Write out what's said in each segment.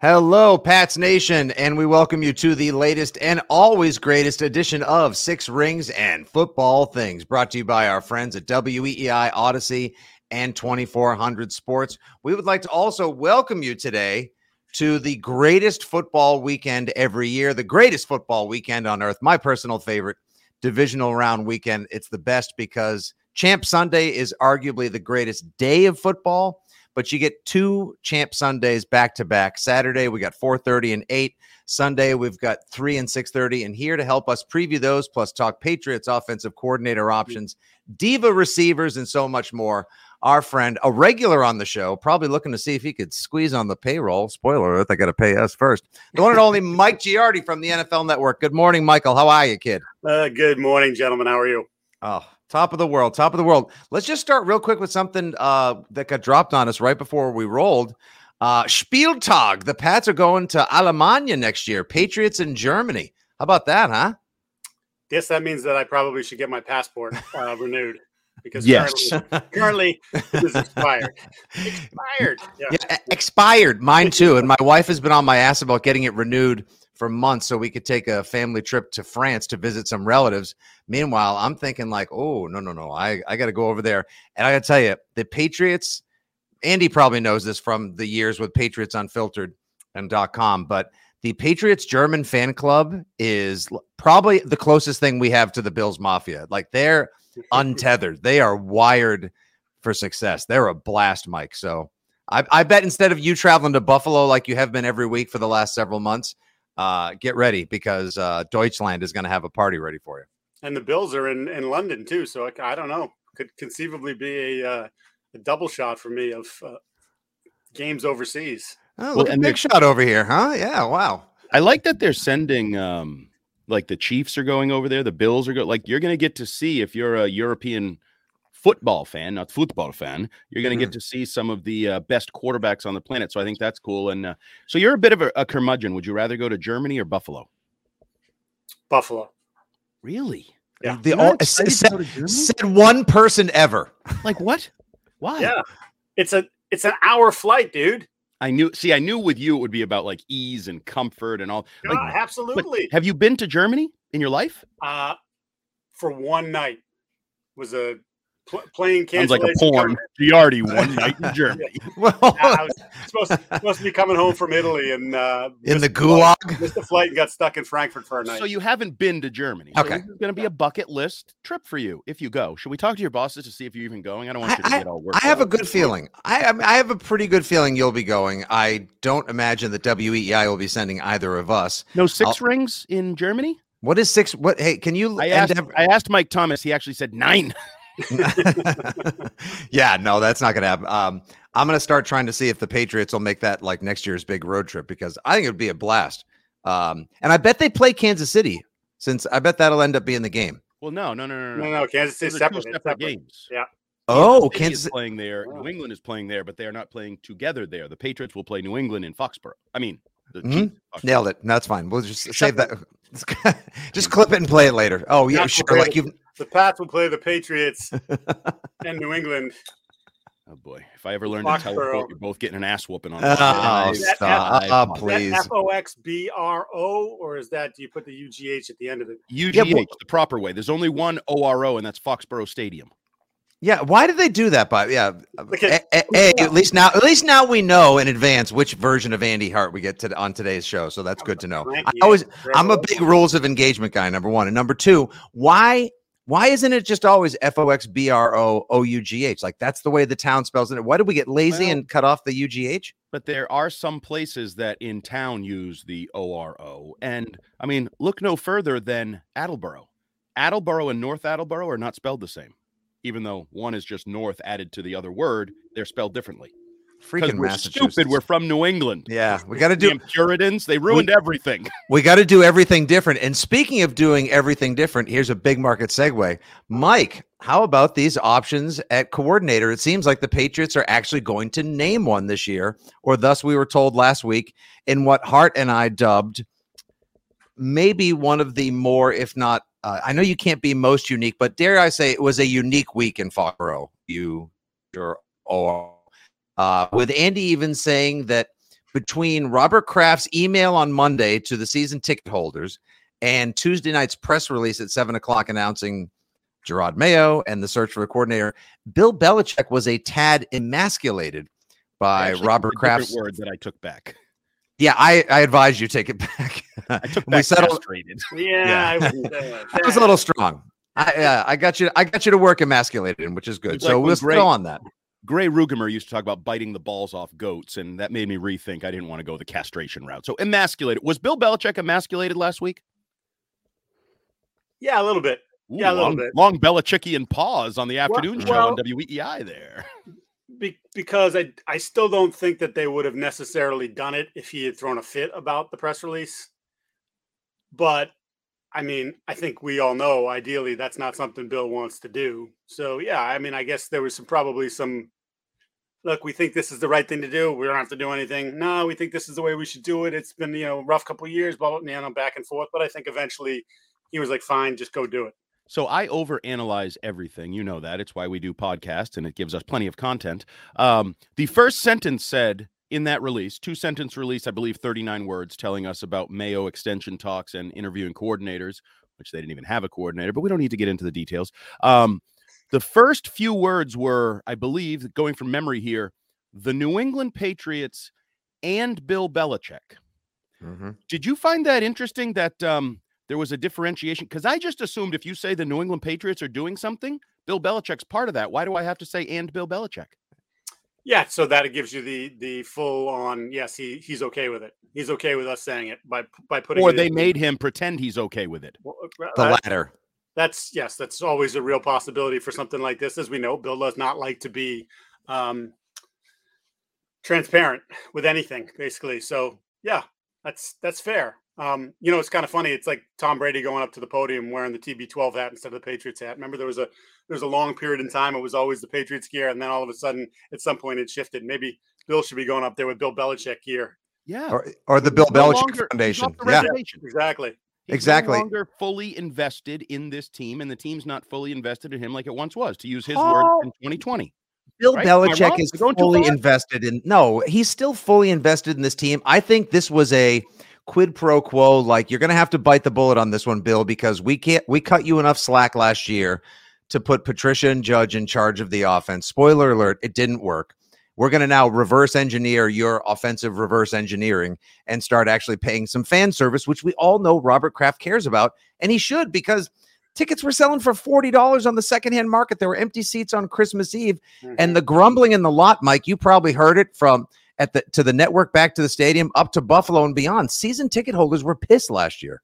Hello, Pats Nation, and we welcome you to the latest and always greatest edition of Six Rings and Football Things, brought to you by our friends at WEEI Odyssey and 2400 Sports. We would like to also welcome you today to the greatest football weekend every year, the greatest football weekend on earth, my personal favorite divisional round weekend. It's the best because Champ Sunday is arguably the greatest day of football but you get two champ Sundays back to back. Saturday we got 4:30 and 8. Sunday we've got 3 and 6:30 and here to help us preview those plus talk Patriots offensive coordinator options, diva receivers and so much more. Our friend, a regular on the show, probably looking to see if he could squeeze on the payroll. Spoiler alert, they got to pay us first. The one and only Mike Giardi from the NFL Network. Good morning, Michael. How are you, kid? Uh, good morning, gentlemen. How are you? Oh, top of the world, top of the world. Let's just start real quick with something uh, that got dropped on us right before we rolled. Uh, Spieltag. The Pats are going to Alemania next year. Patriots in Germany. How about that, huh? Yes, that means that I probably should get my passport uh, renewed because Yes. currently, currently it is expired. Expired. Yeah. Yeah, expired. Mine too. And my wife has been on my ass about getting it renewed for months so we could take a family trip to France to visit some relatives. Meanwhile, I'm thinking like, oh no, no, no. I, I gotta go over there. And I gotta tell you, the Patriots, Andy probably knows this from the years with Patriots Unfiltered and .com, but the Patriots German fan club is probably the closest thing we have to the Bills Mafia. Like they're untethered. They are wired for success. They're a blast, Mike. So I, I bet instead of you traveling to Buffalo like you have been every week for the last several months, uh, get ready because uh, Deutschland is going to have a party ready for you. And the Bills are in, in London too, so I, I don't know. Could conceivably be a, uh, a double shot for me of uh, games overseas. Oh, look at big shot over here, huh? Yeah, wow. I like that they're sending um like the Chiefs are going over there, the Bills are going like you're going to get to see if you're a European football fan, not football fan, you're going to get to see some of the uh, best quarterbacks on the planet. So I think that's cool. And uh, so you're a bit of a, a curmudgeon. Would you rather go to Germany or Buffalo? Buffalo. Really? Yeah. The You're not o- s- excited to said, go to Germany? said one person ever. Like what? Why? Yeah. It's a it's an hour flight, dude. I knew. See, I knew with you it would be about like ease and comfort and all. Yeah, Like, but absolutely. have you been to Germany in your life? Uh, for one night was a pl- plane Sounds like a porn. coming- Giardi one night in Germany. Well, I was supposed to, supposed to be coming home from Italy and uh, in the missed flight- gulag. Missed the flight and got stuck in Frankfurt for a night. So you haven't been to Germany. So Okay. This is going to be a bucket list trip for you if you go. Should we talk to your bosses to see if you're even going? I don't want you to I, get all worked I have a good feeling. I, I have a pretty good feeling you'll be going. I don't imagine that WEEI will be sending either of us. No 6 rings in Germany? What is six? What? Hey, can you? I end asked, ev- I asked Mike Thomas. He actually said nine. yeah, no, that's not going to happen. Um, I'm going to start trying to see if the Patriots will make that like next year's big road trip because I think it would be a blast. Um, and I bet they play Kansas City since I bet that'll end up being the game. Well, no, no, no, no, no. no, no, Kansas City separate. separate separate. games. Yeah. Oh, City is playing there. Wow. New England is playing there, but they are not playing together there. The Patriots will play New England in Foxborough. I mean, the Mhm. Foxborough. Nailed it. That's fine. We'll just save that. Just clip it and play it later. Oh yeah, Not sure. Like you. The Pats will play the Patriots and New England. Oh boy, if I ever learn to Foxborough. teleport, you're both getting an ass whooping on. Ah, oh, Friday. Stop! F- Oh, please. that F O X B R O or is that do you put the U G H at the end of it? UGH, the proper way. There's only one ORO, and that's Foxborough Stadium. Yeah, why did they do that? By yeah, um, Look at- a- a- a- at least now, at least now we know in advance which version of Andy Hart we get to on today's show. So that's good to know. I always, I'm a big rules of engagement guy. Number one, and number two, why, why isn't it just always F O X B R O O U G H? Like that's the way the town spells it. Why did we get lazy Well- and cut off the U G H? But there are some places that in town use the ORO. And I mean, look no further than Attleboro. Attleboro and North Attleboro are not spelled the same, even though one is just north added to the other word. They're spelled differently. Freaking we're stupid. We're from New England. yeah, we got to do Puritans. They ruined everything. We got to do everything different. And speaking of doing everything different, here's a big market segue. Mike, how about these options at coordinator? It seems like the Patriots are actually going to name one this year, or thus we were told last week, in what Hart and I dubbed maybe one of the more, if not, uh, I know you can't be most unique, but dare I say it was a unique week in Foxborough. You, your, or uh, with Andy even saying that between Robert Kraft's email on Monday to the season ticket holders and Tuesday night's press release at seven o'clock announcing Jerod Mayo and the search for a coordinator, Bill Belichick was a tad emasculated by Actually, Robert it's a different Kraft's. word that I took back. Yeah, I, I advise you take it back. I took We back settled- castrated. Yeah, Yeah. I wouldn't that. that was a little strong. I, yeah, I got you. I got you to work emasculated, which is good. It's So like we'll go on that. Grey Ruegamer used to talk about biting the balls off goats, and that made me rethink. I didn't want to go the castration route. So emasculated. Was Bill Belichick emasculated last week? Yeah, a little bit. Ooh, Yeah, a little long, bit. Long Belichickian pause on the afternoon show well- on WEEI there. Be- because I I still don't think that they would have necessarily done it if he had thrown a fit about the press release. But I mean, I think we all know ideally that's not something Bill wants to do. So yeah, I mean, I guess there was some probably some look, we think this is the right thing to do. We don't have to do anything. No, we think this is the way we should do it. It's been, you know, rough couple years, blah, blah, know, back and forth. But I think eventually he was like, fine, just go do it. So I overanalyze everything. You know that. It's why we do podcasts and it gives us plenty of content. Um, the first sentence said in that release, two sentence release, I believe 39 words telling us about Mayo extension talks and interviewing coordinators, which they didn't even have a coordinator, but we don't need to get into the details. Um, the first few words were, I believe, going from memory here, the New England Patriots and Bill Belichick. Mhm. Did you find that interesting that um, there was a differentiation? Because I just assumed if you say the New England Patriots are doing something, Bill Belichick's part of that. Why do I have to say and Bill Belichick? Yeah, so that it gives you the the full on. Yes, he he's okay with it. He's okay with us saying it by by putting. Or it they in- made him pretend he's okay with it. Well, uh, The that- latter. that's yes, that's always a real possibility for something like this. As we know, Bill does not like to be um, transparent with anything, basically. So yeah, that's that's fair. Um, you know, it's kind of funny. It's like Tom Brady going up to the podium wearing the TB12 hat instead of the Patriots hat. Remember, there was a there was a long period in time it was always the Patriots gear, and then all of a sudden, at some point, it shifted. Maybe Bill should be going up there with Bill Belichick gear. Yeah. Or, or the Bill He's no Belichick longer- Foundation. the Yeah. reservation. Exactly. He's Exactly. No longer fully invested in this team, and the team's not fully invested in him like it once was, to use his Oh. words in 2020. Bill Right? Belichick is Am I going too fully invested in. No, he's still fully invested in this team. I think this was a quid pro quo. Like you're going to have to bite the bullet on this one, Bill, because we can't. We cut you enough slack last year to put Patricia and Judge in charge of the offense. Spoiler alert, it didn't work. We're going to now reverse engineer your offensive reverse engineering and start actually paying some fan service, which we all know Robert Kraft cares about. And he should because tickets were selling for $40 on the secondhand market. There were empty seats on Christmas Eve. Mm-hmm. And the grumbling in the lot, Mike, you probably heard it from at the to the network back to the stadium up to Buffalo and beyond. Season ticket holders were pissed last year.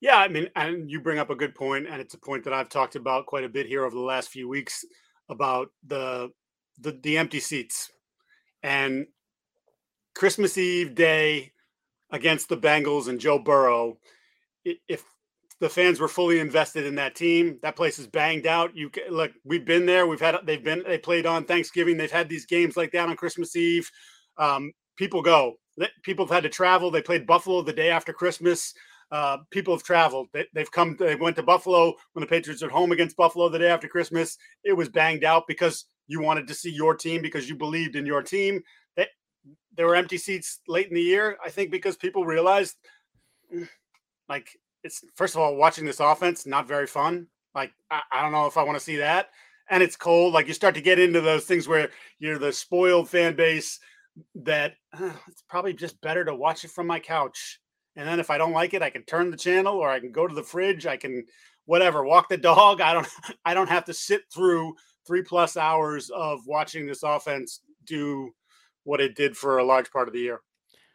Yeah, I mean, and you bring up a good point, and it's a point that I've talked about quite a bit here over the last few weeks about the the, the empty seats and Christmas Eve day against the Bengals and Joe Burrow. If the fans were fully invested in that team, that place is banged out. You look, we've been there. We've had they've been they played on Thanksgiving. They've had these games like that on Christmas Eve. Um, people go. People have had to travel. They played Buffalo the day after Christmas uh, people have traveled. They, have come. They went to Buffalo when the Patriots are home against Buffalo the day after Christmas. It was banged out because you wanted to see your team because you believed in your team. That there were empty seats late in the year. I think because people realized, like, it's first of all watching this offense not very fun. Like, I, I don't know if I want to see that. And it's cold. Like you start to get into those things where you're the spoiled fan base that uh, it's probably just better to watch it from my couch and then if I don't like it, I can turn the channel or I can go to the fridge. I can whatever walk the dog. I don't I don't have to sit through three plus hours of watching this offense do what it did for a large part of the year.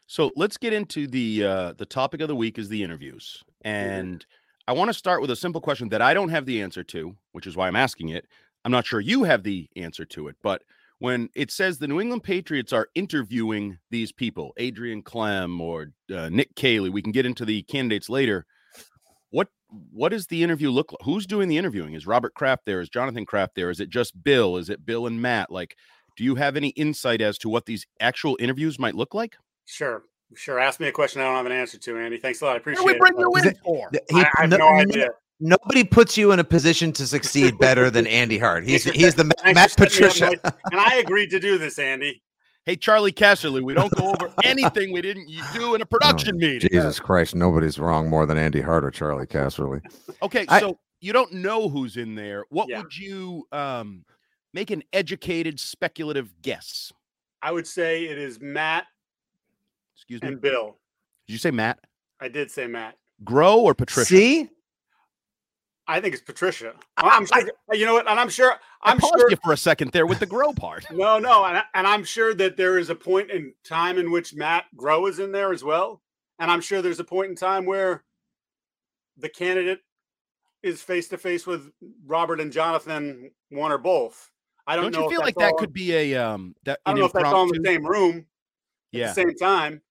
So let's get into the uh, the topic of the week is the interviews, and mm-hmm. I want to start with a simple question that I don't have the answer to, which is why I'm asking it. I'm not sure you have the answer to it, but when it says the New England Patriots are interviewing these people, Adrian Klemm or uh, Nick Caley. we can get into the candidates later. What what does the interview look like? Who's doing the interviewing? Is Robert Kraft there? Is Jonathan Kraft there? Is it just Bill? Is it Bill and Matt? Like, do you have any insight as to what these actual interviews might look like? Sure. Sure. Ask me a question I don't have an answer to, Andy. Thanks a lot. I appreciate we bring it. you in for? He, I, I have no, no idea nobody puts you in a position to succeed better than Andy Hart. He's he's the Matt Patricia. and I agreed to do this, Andy. Hey, Charley Casserly, we don't go over anything we didn't do in a production oh, meeting. Jesus Christ, nobody's wrong more than Andy Hart or Charley Casserly. Okay, I, so you don't know who's in there. What yeah. would you um, make an educated, speculative guess? I would say it is Matt. Excuse me, and Bill. Did you say Matt? I did say Matt. Groh or Patricia? See, I think it's Patricia. I'm sure, I, you know what, and I'm sure I'm sure you for a second there with the Groh part. no, no, and, and I'm sure that there is a point in time in which Matt Groh is in there as well, and I'm sure there's a point in time where the candidate is face to face with Robert and Jonathan, one or both. I don't, don't know. you feel like that could be a um that I don't know if that's all in the same room yeah. at the same time.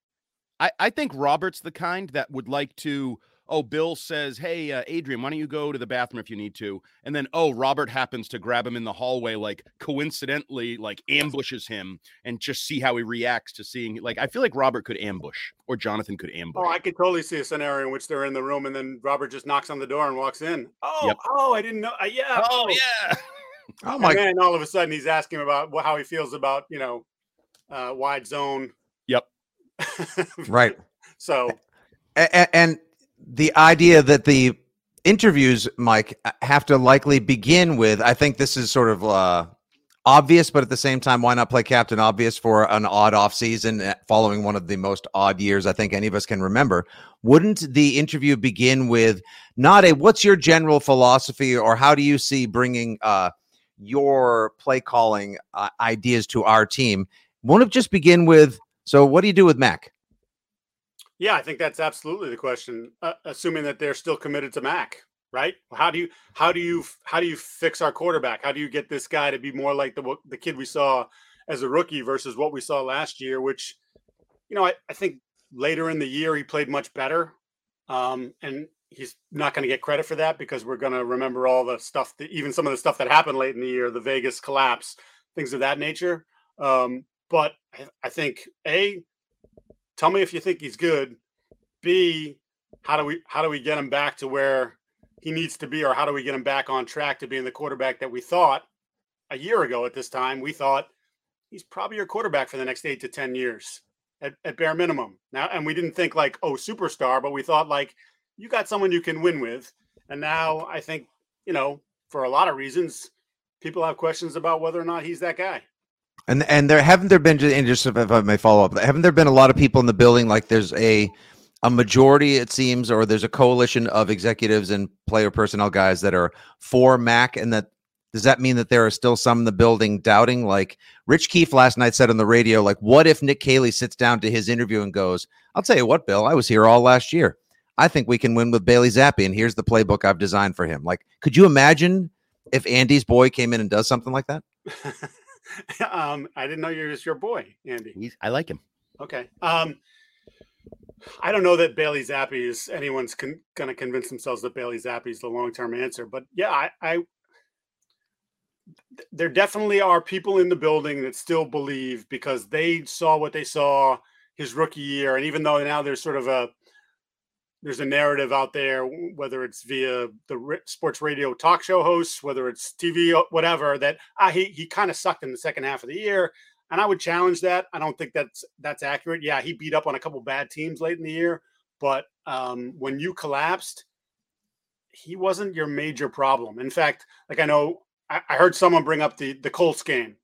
I, I think Robert's the kind that would like to oh, Bill says, hey, uh, Adrian, why don't you go to the bathroom if you need to? And then, oh, Robert happens to grab him in the hallway, like coincidentally, like ambushes him and just see how he reacts to seeing. Like, I feel like Robert could ambush or Jonathan could ambush. Oh, I could totally see a scenario in which they're in the room and then Robert just knocks on the door and walks in. Oh, yep. oh, I didn't know. Uh, yeah. Oh, yeah. oh, my. God. And all of a sudden he's asking about how he feels about, you know, uh, wide zone. Yep. right. So, and, and the idea that the interviews, Mike, have to likely begin with. I think this is sort of uh, obvious, but at the same time, why not play Captain Obvious for an odd off season eh, following one of the most odd years I think any of us can remember? Wouldn't the interview begin with not a "What's your general philosophy?" or "How do you see bringing uh, your play calling uh, ideas to our team?" Won't it just begin with, "So what do you do with Mac?" Yeah, I think that's absolutely the question. Uh, assuming that they're still committed to Mac, right? How do you how do you how do you fix our quarterback? How do you get this guy to be more like the the kid we saw as a rookie versus what we saw last year? Which, you know, I, I think later in the year he played much better, um, and he's not going to get credit for that because we're going to remember all the stuff that even some of the stuff that happened late in the year, the Vegas collapse, things of that nature. Um, but I, I think a tell me if you think he's good. B, how do we how do we get him back to where he needs to be, or how do we get him back on track to being the quarterback that we thought a year ago at this time? We thought he's probably your quarterback for the next eight to ten years at, at bare minimum. Now, and we didn't think like oh superstar, but we thought like you got someone you can win with. And now I think you know for a lot of reasons, people have questions about whether or not he's that guy. And and there haven't there been just if I may follow up, haven't there been a lot of people in the building like there's a a majority it seems or there's a coalition of executives and player personnel guys that are for Mac and that does that mean that there are still some in the building doubting like Rich Keefe last night said on the radio like what if Nick Caley sits down to his interview and goes, "I'll tell you what, Bill, I was here all last year. I think we can win with Bailey Zappe and here's the playbook I've designed for him." Like could you imagine if Andy's boy came in and does something like that? um, I didn't know you was your boy, Andy. He's, I like him. Okay. Um, I don't know that Bailey Zappe is anyone's con- going to convince themselves that Bailey Zappe is the long term answer, but yeah, I, I there definitely are people in the building that still believe because they saw what they saw his rookie year, and even though now there's sort of a there's a narrative out there, whether it's via the sports radio talk show hosts, whether it's TV, whatever, that ah, he he kind of sucked in the second half of the year, and I would challenge that. I don't think that's that's accurate. Yeah, he beat up on a couple bad teams late in the year, but um, when you collapsed, he wasn't your major problem. In fact, like I know I, I heard someone bring up the the Colts game.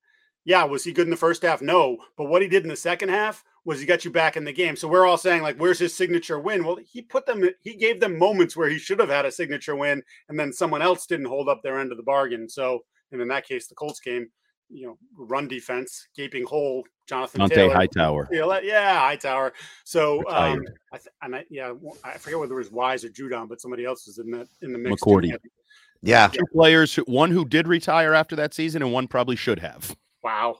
Yeah, was he good in the first half? No, but what he did in the second half was he got you back in the game. So we're all saying like, where's his signature win? Well, he put them, he gave them moments where he should have had a signature win, and then someone else didn't hold up their end of the bargain. So, and in that case, the Colts game, you know, run defense, gaping hole, Jonathan Dont'a Taylor, Hightower. Yeah, Hightower. So, um, I th- and I, yeah, I forget whether it was Wise or Judon, but somebody else was in the in the mix. McCourty. Yeah, two players, one who did retire after that season, and one probably should have. Wow.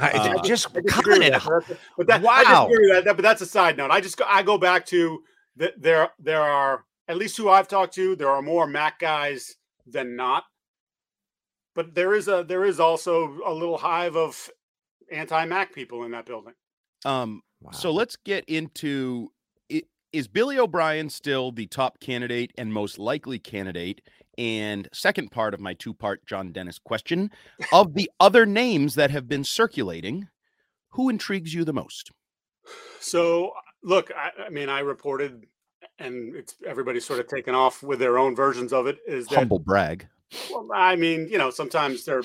Uh, just I disagree with that. But that, wow. I disagree with that. But that's a side note. I just go, I go back to that there there are at least who I've talked to, there are more Mac guys than not. But there is a there is also a little hive of anti-Mac people in that building. Um so let's get into it, is Billy O'Brien still the top candidate and most likely candidate? And second part of my two part John Dennis question of the other names that have been circulating, who intrigues you the most? So, look, I, I mean, I reported, and it's everybody's sort of taken off with their own versions of it. Is that Humble brag. well, I mean, you know, sometimes their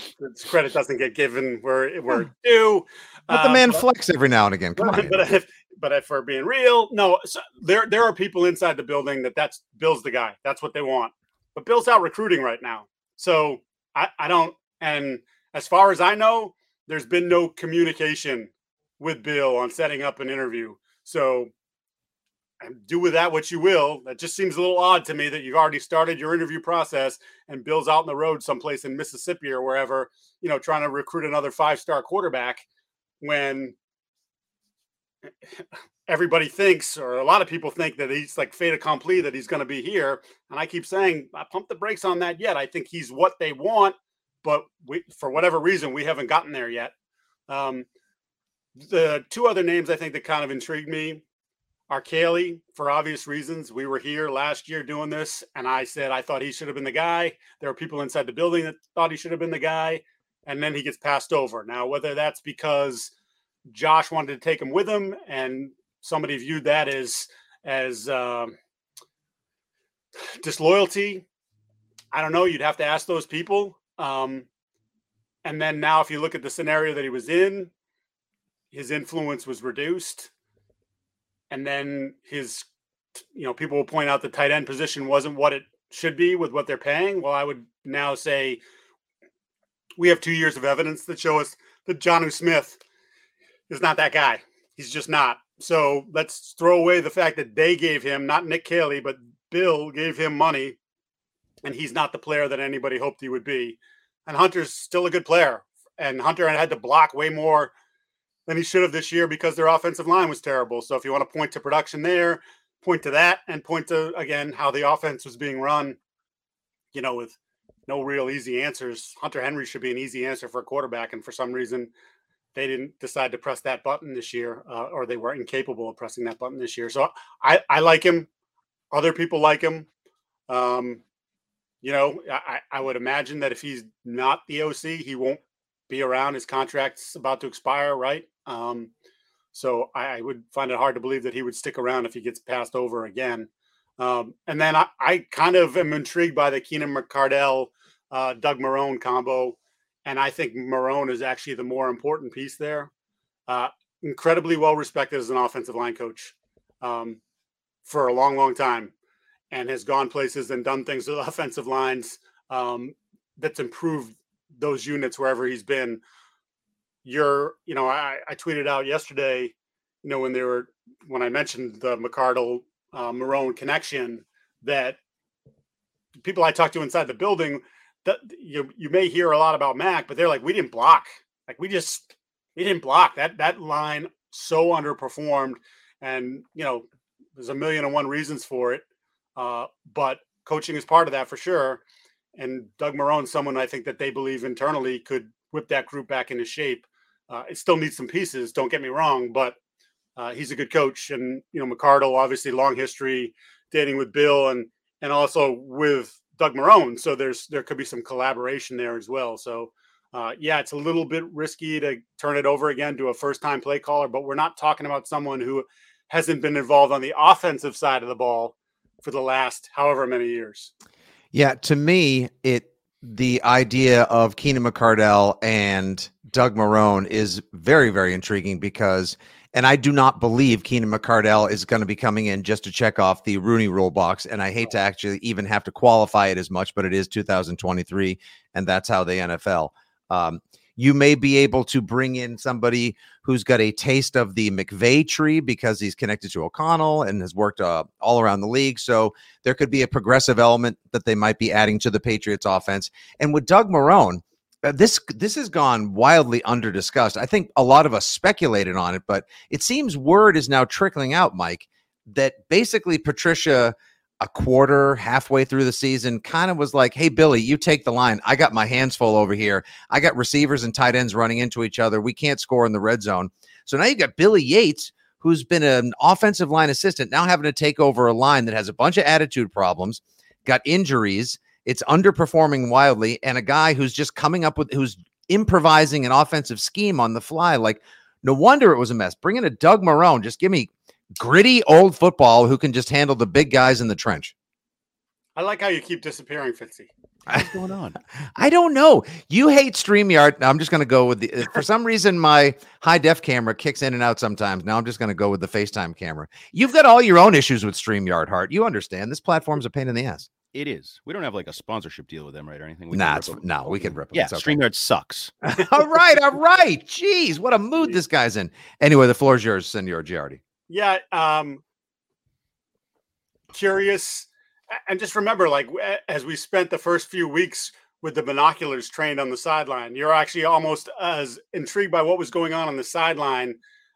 credit doesn't get given where it where it's due. Let the Uh, man but- flex every now and again. Come on. but if but if we're being real, no, so there there are people inside the building that that's Bill's the guy. That's what they want. But Bill's out recruiting right now, so I I don't. And as far as I know, there's been no communication with Bill on setting up an interview. So do with that what you will. That just seems a little odd to me that you've already started your interview process and Bill's out on the road someplace in Mississippi or wherever, you know, trying to recruit another five star quarterback when everybody thinks, or a lot of people think that he's like fait accompli, that he's going to be here. And I keep saying, I pump the brakes on that yet. I think he's what they want, but we, for whatever reason, we haven't gotten there yet. Um, the two other names I think that kind of intrigued me are Caley, for obvious reasons. We were here last year doing this, and I said I thought he should have been the guy. There are people inside the building that thought he should have been the guy, and then he gets passed over. Now, whether that's because Josh wanted to take him with him, and somebody viewed that as as um disloyalty. I don't know. You'd have to ask those people. Um, and then now, if you look at the scenario that he was in, his influence was reduced, and then his, you know, people will point out the tight end position wasn't what it should be with what they're paying. Well, I would now say we have two years of evidence that show us that Jonnu Smith is not that guy. He's just not. So let's throw away the fact that they gave him, not Nick Caley, but Bill gave him money, and he's not the player that anybody hoped he would be. And Hunter's still a good player. And Hunter had to block way more than he should have this year because their offensive line was terrible. So if you want to point to production there, point to that and point to again how the offense was being run, you know, with no real easy answers. Hunter Henry should be an easy answer for a quarterback, and for some reason, they didn't decide to press that button this year, uh, or they were incapable of pressing that button this year. So I, I like him. Other people like him. Um, you know, I, I would imagine that if he's not the OC, he won't be around. His contract's about to expire, right? Um, so I, I would find it hard to believe that he would stick around if he gets passed over again. Um, and then I, I kind of am intrigued by the Keenan McCardell uh, Doug Marrone combo, and I think Marrone is actually the more important piece there. Uh, incredibly well respected as an offensive line coach um, for a long, long time, and has gone places and done things with offensive lines um, that's improved those units wherever he's been. You're, you know, I, I tweeted out yesterday, you know, when they were when I mentioned the McCardell uh, Marrone connection that people I talked to inside the building that you you may hear a lot about Mac, but they're like, we didn't block. Like we just we didn't block. That that line so underperformed. And you know, there's a million and one reasons for it. Uh, but coaching is part of that for sure. And Doug Marrone, someone I think that they believe internally could whip that group back into shape. Uh, it still needs some pieces, don't get me wrong, but uh, he's a good coach. And you know, McCardell, obviously long history dating with Bill and and also with Doug Marrone. So there's there could be some collaboration there as well. So uh, yeah, it's a little bit risky to turn it over again to a first time play caller, but we're not talking about someone who hasn't been involved on the offensive side of the ball for the last however many years. Yeah, to me, it the idea of Keenan McCardell and Doug Marrone is very, very intriguing because and I do not believe Keenan McCardell is going to be coming in just to check off the Rooney rule box. And I hate to actually even have to qualify it as much, but it is 2023, and that's how the NFL. Um, you may be able to bring in somebody who's got a taste of the McVay tree because he's connected to O'Connell and has worked uh, all around the league. So there could be a progressive element that they might be adding to the Patriots offense. And with Doug Marrone, uh, Uh, this this has gone wildly under discussed. I think a lot of us speculated on it, but it seems word is now trickling out, Mike, that basically Patricia a quarter halfway through the season kind of was like, "Hey Billy, you take the line. I got my hands full over here. I got receivers and tight ends running into each other. We can't score in the red zone." So now you got Billy Yates, who's been an offensive line assistant, now having to take over a line that has a bunch of attitude problems, got injuries it's underperforming wildly, and a guy who's just coming up with who's improvising an offensive scheme on the fly. Like, no wonder it was a mess. Bring in a Doug Marrone. Just give me gritty old football who can just handle the big guys in the trench. I like how you keep disappearing, Fitzy. What's going on? I don't know. You hate StreamYard. I'm just going to go with the. Uh, for some reason, my high def camera kicks in and out sometimes. Now I'm just going to go with the FaceTime camera. You've got all your own issues with StreamYard, Hart. You understand. This platform's a pain in the ass. It is. We don't have like a sponsorship deal with them, right? Or anything. We nah, it's, no, we can rip them. Yeah, okay. StreamYard sucks. all right, all right. Jeez, what a mood this guy's in. Anyway, the floor is yours, Senor Giardi. Yeah, um, curious, and just remember, like as we spent the first few weeks with the binoculars trained on the sideline, you're actually almost as intrigued by what was going on on the sideline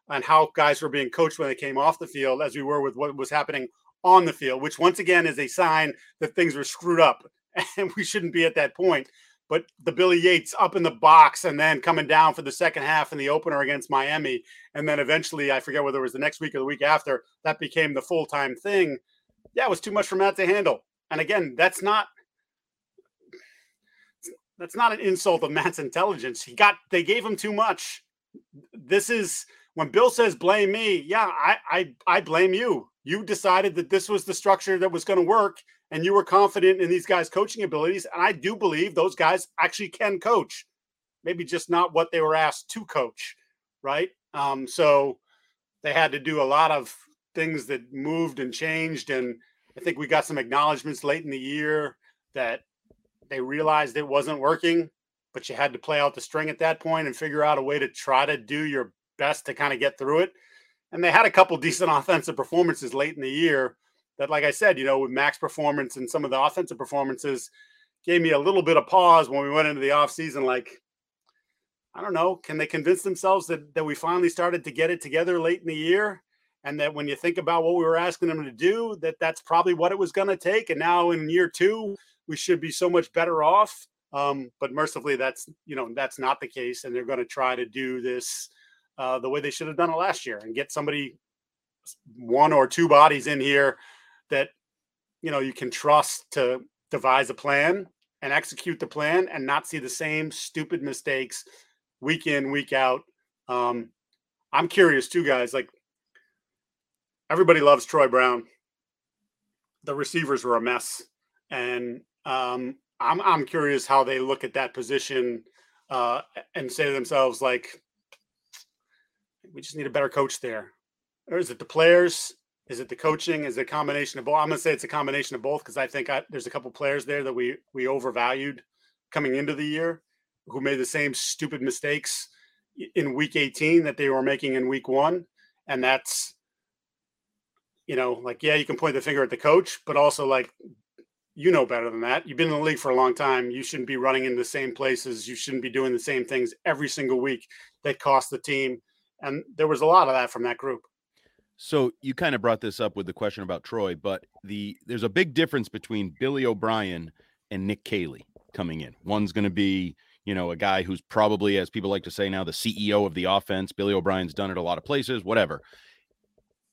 and how guys were being coached when they came off the field as we were with what was happening on the field, which once again is a sign that things were screwed up and we shouldn't be at that point. But the Billy Yates up in the box and then coming down for the second half in the opener against Miami. And then eventually, I forget whether it was the next week or the week after, that became the full time thing. Yeah, it was too much for Matt to handle. And again, that's not that's not an insult of Matt's intelligence. He got they gave him too much. This is when Bill says blame me, yeah, I I I blame you you decided that this was the structure that was going to work and you were confident in these guys' coaching abilities. And I do believe those guys actually can coach, maybe just not what they were asked to coach. Right. Um, so they had to do a lot of things that moved and changed. And I think we got some acknowledgments late in the year that they realized it wasn't working, but you had to play out the string at that point and figure out a way to try to do your best to kind of get through it and they had a couple decent offensive performances late in the year that, like I said, you know, with max performance and some of the offensive performances gave me a little bit of pause when we went into the offseason. Like, I don't know, can they convince themselves that, that we finally started to get it together late in the year? And that when you think about what we were asking them to do, that that's probably what it was going to take. And now in year two, we should be so much better off. Um, but mercifully, that's you know that's not the case, and they're going to try to do this uh, the way they should have done it last year and get somebody one or two bodies in here that you know you can trust to devise a plan and execute the plan and not see the same stupid mistakes week in week out. Um i'm curious too guys like everybody loves troy brown. The receivers were a mess. And um I'm I'm curious how they look at that position uh, and say to themselves like, we just need a better coach there, or is it the players? Is it the coaching? Is it a combination of both? I'm gonna say it's a combination of both because I think I, there's a couple players there that we we overvalued coming into the year who made the same stupid mistakes in week 18 that they were making in week one, and that's you know like yeah you can point the finger at the coach, but also like you know better than that. You've been in the league for a long time. You shouldn't be running in the same places. You shouldn't be doing the same things every single week that cost the team. And there was a lot of that from that group. So you kind of brought this up with the question about Troy, but the there's a big difference between Billy O'Brien and Nick Caley coming in. One's going to be, you know, a guy who's probably, as people like to say now, the CEO of the offense. Billy O'Brien's done it a lot of places, whatever.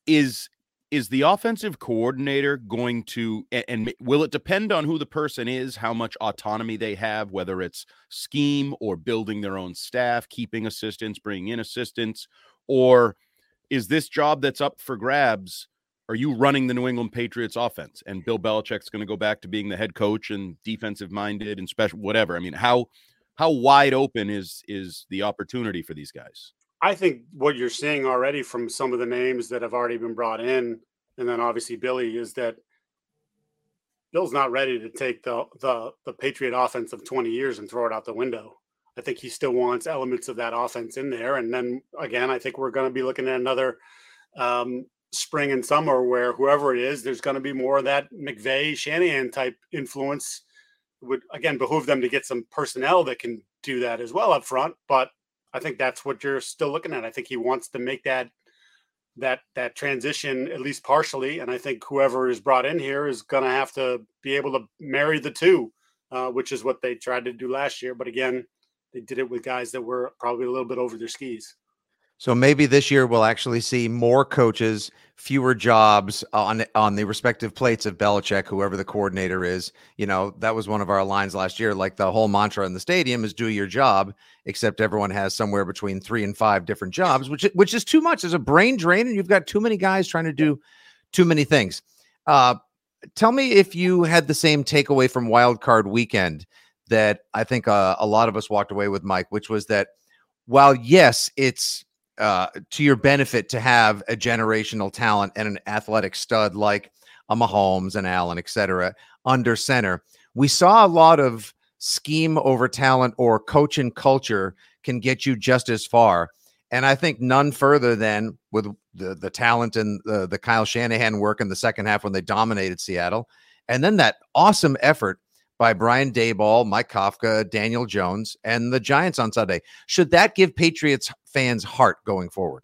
Is is the offensive coordinator going to and, will it depend on who the person is how much autonomy they have whether it's scheme or building their own staff keeping assistants bringing in assistants or is this job that's up for grabs are you running the new england patriots offense? And bill belichick's going to go back to being the head coach and defensive minded and special whatever. I mean how how wide open is is the opportunity for these guys I think what you're seeing already from some of the names that have already been brought in, and then obviously Billy, is that Bill's not ready to take the the the Patriot offense of 20 years and throw it out the window. I think he still wants elements of that offense in there. And then again, I think we're going to be looking at another um, spring and summer where whoever it is, there's going to be more of that McVay Shanahan type influence. Would again behoove them to get some personnel that can do that as well up front. But I think that's what you're still looking at. I think he wants to make that that that transition at least partially, and I think whoever is brought in here is going to have to be able to marry the two, uh, which is what they tried to do last year. But again, they did it with guys that were probably a little bit over their skis. So maybe this year we'll actually see more coaches, fewer jobs on on the respective plates of Belichick, whoever the coordinator is. You know, that was one of our lines last year. Like the whole mantra in the stadium is "Do your job," except everyone has somewhere between three and five different jobs, which which is too much. There's a brain drain, and you've got too many guys trying to do too many things. Uh, tell me if you had the same takeaway from Wild Card Weekend that I think uh, a lot of us walked away with, Mike, which was that while yes, it's uh, to your benefit to have a generational talent and an athletic stud like a Mahomes and Allen, et cetera, under center. We saw a lot of scheme over talent or coach and culture can get you just as far. And I think none further than with the, the talent and the, the Kyle Shanahan work in the second half when they dominated Seattle. And then that awesome effort by Brian Daboll, Mike Kafka, Daniel Jones, and the Giants on Sunday. Should that give Patriots fans heart going forward?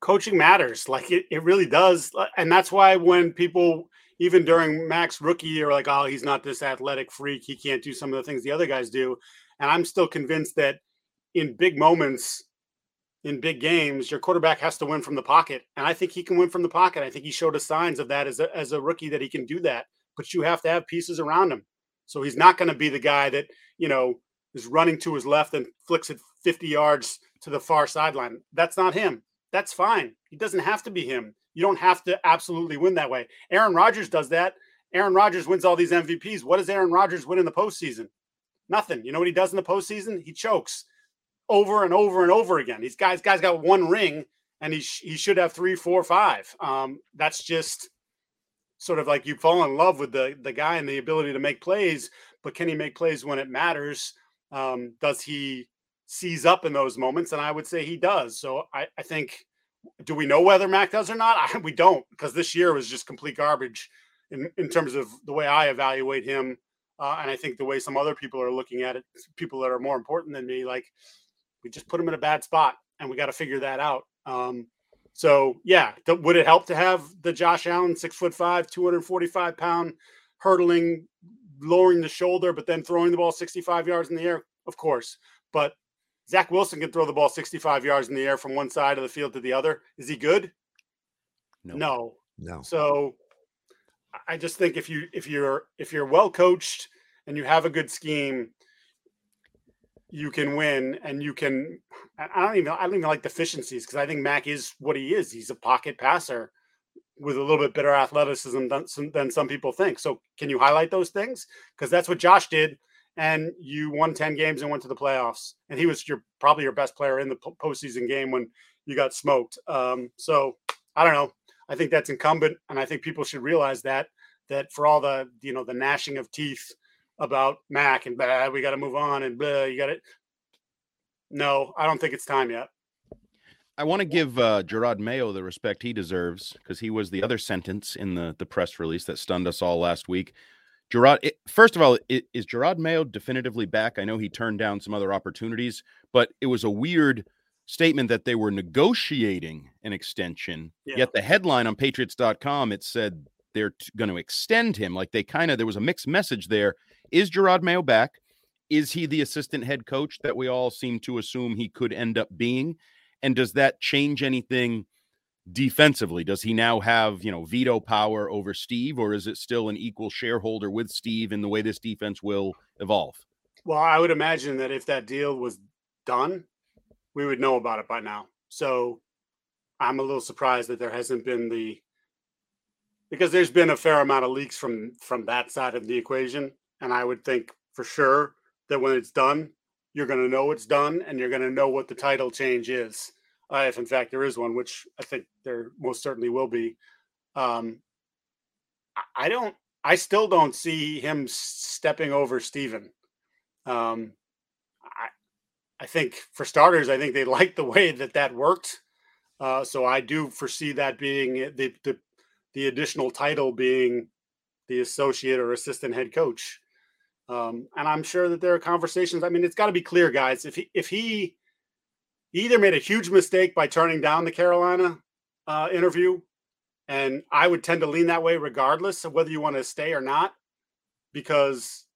Coaching matters. Like it, it really does. Uh, and that's why when people, even during Mac's rookie year, like, oh, he's not this athletic freak. He can't do some of the things the other guys do. And I'm still convinced that in big moments, in big games, your quarterback has to win from the pocket. And I think he can win from the pocket. I think he showed us signs of that as a, as a rookie that he can do that. But you have to have pieces around him. So he's not going to be the guy that, you know, is running to his left and flicks it 50 yards to the far sideline. That's not him. That's fine. He doesn't have to be him. You don't have to absolutely win that way. Aaron Rodgers does that. Aaron Rodgers wins all these MVPs. What does Aaron Rodgers win in the postseason? Nothing. You know what he does in the postseason? He chokes over and over and over again. These guys, guys got one ring, and he sh- he should have three, four, five. Um, that's just sort of like you fall in love with the the guy and the ability to make plays, but can he make plays when it matters? Um, does he seize up in those moments? And I would say he does. So I, I think, do we know whether Mac does or not? I, we don't because this year was just complete garbage in, in terms of the way I evaluate him. Uh, and I think the way some other people are looking at it, people that are more important than me, like we just put him in a bad spot and we got to figure that out. Um, so yeah, th- would it help to have the Josh Allen six foot five, 245 pound hurdling, lowering the shoulder, but then throwing the ball 65 yards in the air? Of course. But Zach Wilson can throw the ball 65 yards in the air from one side of the field to the other. Is he good? No. No. No. So I just think if you if you're if you're well coached and you have a good scheme, you can win and you can I don't even I don't even like deficiencies because I think Mac is what he is. He's a pocket passer. with a little bit better athleticism than some, than some people think. So, can you highlight those things? Because that's what Josh did, and you won ten games and went to the playoffs, and he was your probably your best player in the postseason game when you got smoked. Um, so, I don't know. I think that's incumbent, and I think people should realize that that for all the you know the gnashing of teeth about Mac and blah, we got to move on and blah, you got it. No, I don't think it's time yet. I want to give uh, Jerod Mayo the respect he deserves because he was the other sentence in the the press release that stunned us all last week. Jerod, it, first of all, it, is Jerod Mayo definitively back? I know he turned down some other opportunities, but it was a weird statement that they were negotiating an extension. Yeah. Yet the headline on Patriots.com it said they're t- going to extend him. Like they kind of there was a mixed message there. Is Jerod Mayo back? Is he the assistant head coach that we all seem to assume he could end up being? And does that change anything defensively? Does he now have, you know, veto power over Steve, or is it still an equal shareholder with Steve in the way this defense will evolve? Well, I would imagine that if that deal was done, we would know about it by now. So I'm a little surprised that there hasn't been the because there's been a fair amount of leaks from from that side of the equation, and I would think for sure that when it's done, you're going to know it's done and you're going to know what the title change is, uh, if in fact there is one, which I think there most certainly will be. Um, I don't, I still don't see him stepping over Stephen. Um, I, I think for starters, I think they like the way that that worked. Uh, so I do foresee that being the, the the additional title being the associate or assistant head coach. Um, and I'm sure that there are conversations. I mean, it's got to be clear, guys. If he, if he either made a huge mistake by turning down the Carolina uh, interview, and I would tend to lean that way regardless of whether you want to stay or not, because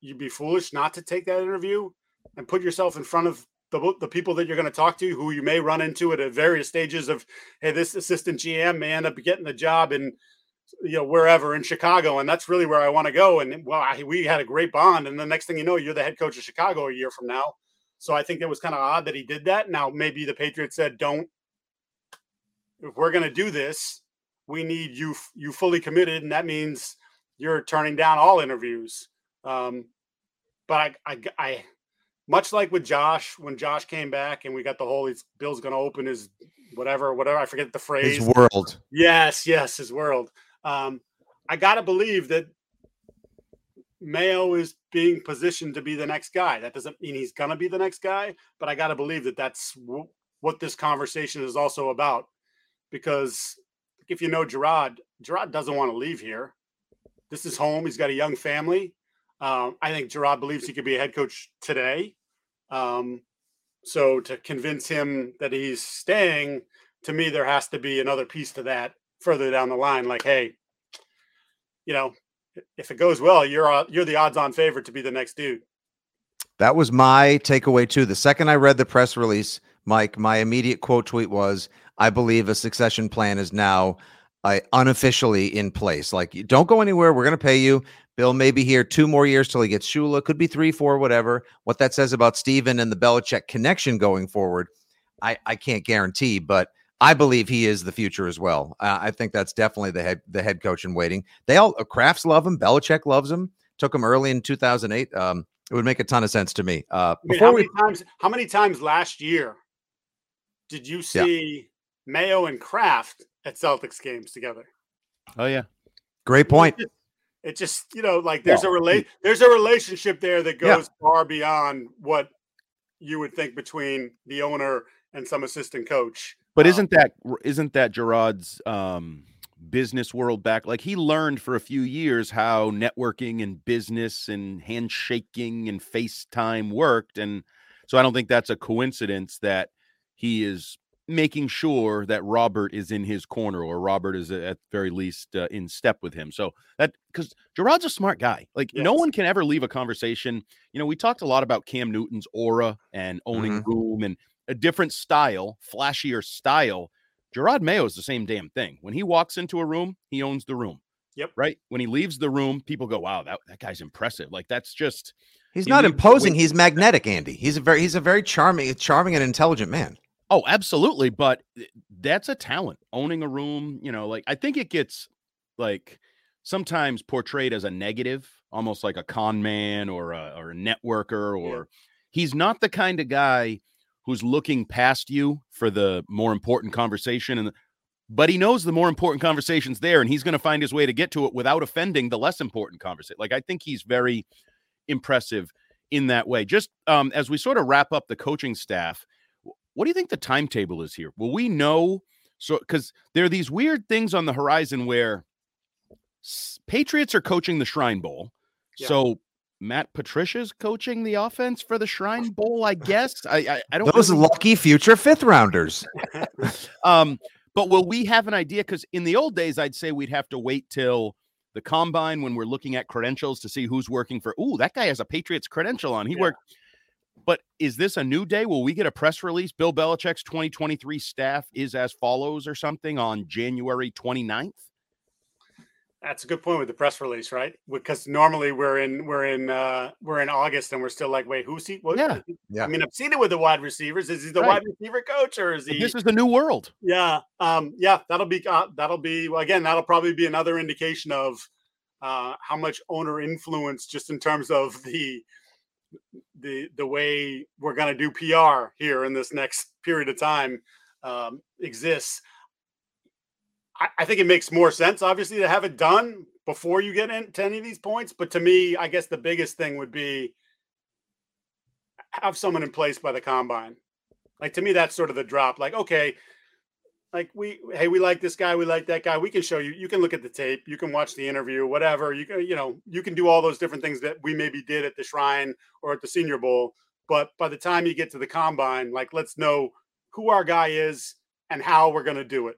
you'd be foolish not to take that interview and put yourself in front of the, the people that you're going to talk to who you may run into at various stages of, hey, this assistant GM may end up getting the job in you know wherever in Chicago, and that's really where I want to go. And well, I, we had a great bond, and the next thing you know, you're the head coach of Chicago a year from now. So I think it was kind of odd that he did that. Now maybe the Patriots said, "Don't. If we're going to do this, we need you you fully committed, and that means you're turning down all interviews." Um, but I, I, I, much like with Josh, when Josh came back and we got the whole, Bill's going to open his whatever, whatever. I forget the phrase. His world. Yes, yes, his world. Um, I got to believe that Mayo is being positioned to be the next guy. That doesn't mean he's going to be the next guy, but I got to believe that that's w- what this conversation is also about. Because if you know Jerod, Jerod doesn't want to leave here. This is home. He's got a young family. Um, I think Jerod believes he could be a head coach today. Um, so to convince him that he's staying, to me, there has to be another piece to that further down the line. Like, hey, you know, if it goes well, you're you're the odds-on favorite to be the next dude. That was my takeaway too. The second I read the press release, Mike, my immediate quote tweet was, "I believe a succession plan is now uh, unofficially in place. Like, don't go anywhere. We're going to pay you. Bill may be here two more years till he gets Shula. Could be three, four, whatever. What that says about Steven and the Belichick connection going forward, I, I can't guarantee, but I believe he is the future as well. Uh, I think that's definitely the head the head coach in waiting. They all Krafts love him. Belichick loves him. Took him early in 2008. Um, it would make a ton of sense to me. Uh, I mean, how many we, times? How many times last year did you see yeah. Mayo and Kraft at Celtics games together? Oh yeah, great point. It just, you know, like there's a relate there's a relationship there that goes yeah. far beyond what you would think between the owner and some assistant coach. But isn't that isn't that Jerod's um business world back like he learned for a few years how networking and business and handshaking and FaceTime worked and so I don't think that's a coincidence that he is making sure that Robert is in his corner or Robert is at very least uh, in step with him. So that because Jerod's a smart guy. Like yes. no one can ever leave a conversation. You know, we talked a lot about Cam Newton's aura and owning mm-hmm. room and a different style, flashier style. Jerod Mayo is the same damn thing. When he walks into a room, he owns the room. Yep. Right. When he leaves the room, people go, "Wow, that, that guy's impressive." Like that's just. He's he not imposing. He's magnetic, Andy. He's a very he's a very charming, charming and intelligent man. Oh, absolutely. But that's a talent owning a room. You know, like I think it gets like sometimes portrayed as a negative, almost like a con man or a, or a networker, or yeah. he's not the kind of guy who's looking past you for the more important conversation and but he knows the more important conversations there and he's going to find his way to get to it without offending the less important conversation like i think he's very impressive in that way. Just um, as we sort of wrap up the coaching staff what do you think the timetable is here? Well we know so because there are these weird things on the horizon where patriots are coaching the shrine bowl. Yeah. so Matt Patricia's coaching the offense for the Shrine Bowl, I guess. I I, I don't those really... lucky future fifth rounders. um, but will we have an idea? Because in the old days, I'd say we'd have to wait till the combine when we're looking at credentials to see who's working for. Ooh, that guy has a Patriots credential on. He yeah. worked. But is this a new day? Will we get a press release? Bill Belichick's 2023 staff is as follows or something on January 29th? That's a good point with the press release, right? Because normally we're in we're in uh we're in August and we're still like, wait, who's he? What? Yeah, yeah. I mean, I've seen it with the wide receivers. Is he the right. wide receiver coach or is he? This is the new world. Yeah, um, yeah. That'll be uh, that'll be well, again. That'll probably be another indication of uh, how much owner influence, just in terms of the the the way we're going to do PR here in this next period of time um, exists. I, I think it makes more sense, obviously, to have it done before you get into any of these points. But to me, I guess the biggest thing would be have someone in place by the combine. Like to me, that's sort of the drop. Like, okay, like we, hey, we like this guy, we like that guy. We can show you. You can look at the tape, you can watch the interview, whatever. You can, you know, you can do all those different things that we maybe did at the Shrine or at the Senior Bowl. But by the time you get to the combine, like let's know who our guy is and how we're going to do it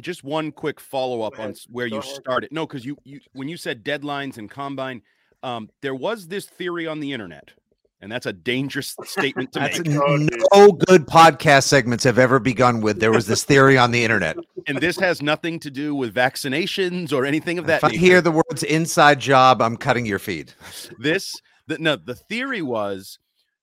just one quick follow up on where Go you ahead. started. No, because you, you when you said deadlines and combine, um, there was this theory on the internet, and that's a dangerous statement to make. No good podcast segments have ever begun with. There was this theory on the internet, and this has nothing to do with vaccinations or anything of that. If I hear the words "inside job," I'm cutting your feed. This, the, no, the theory was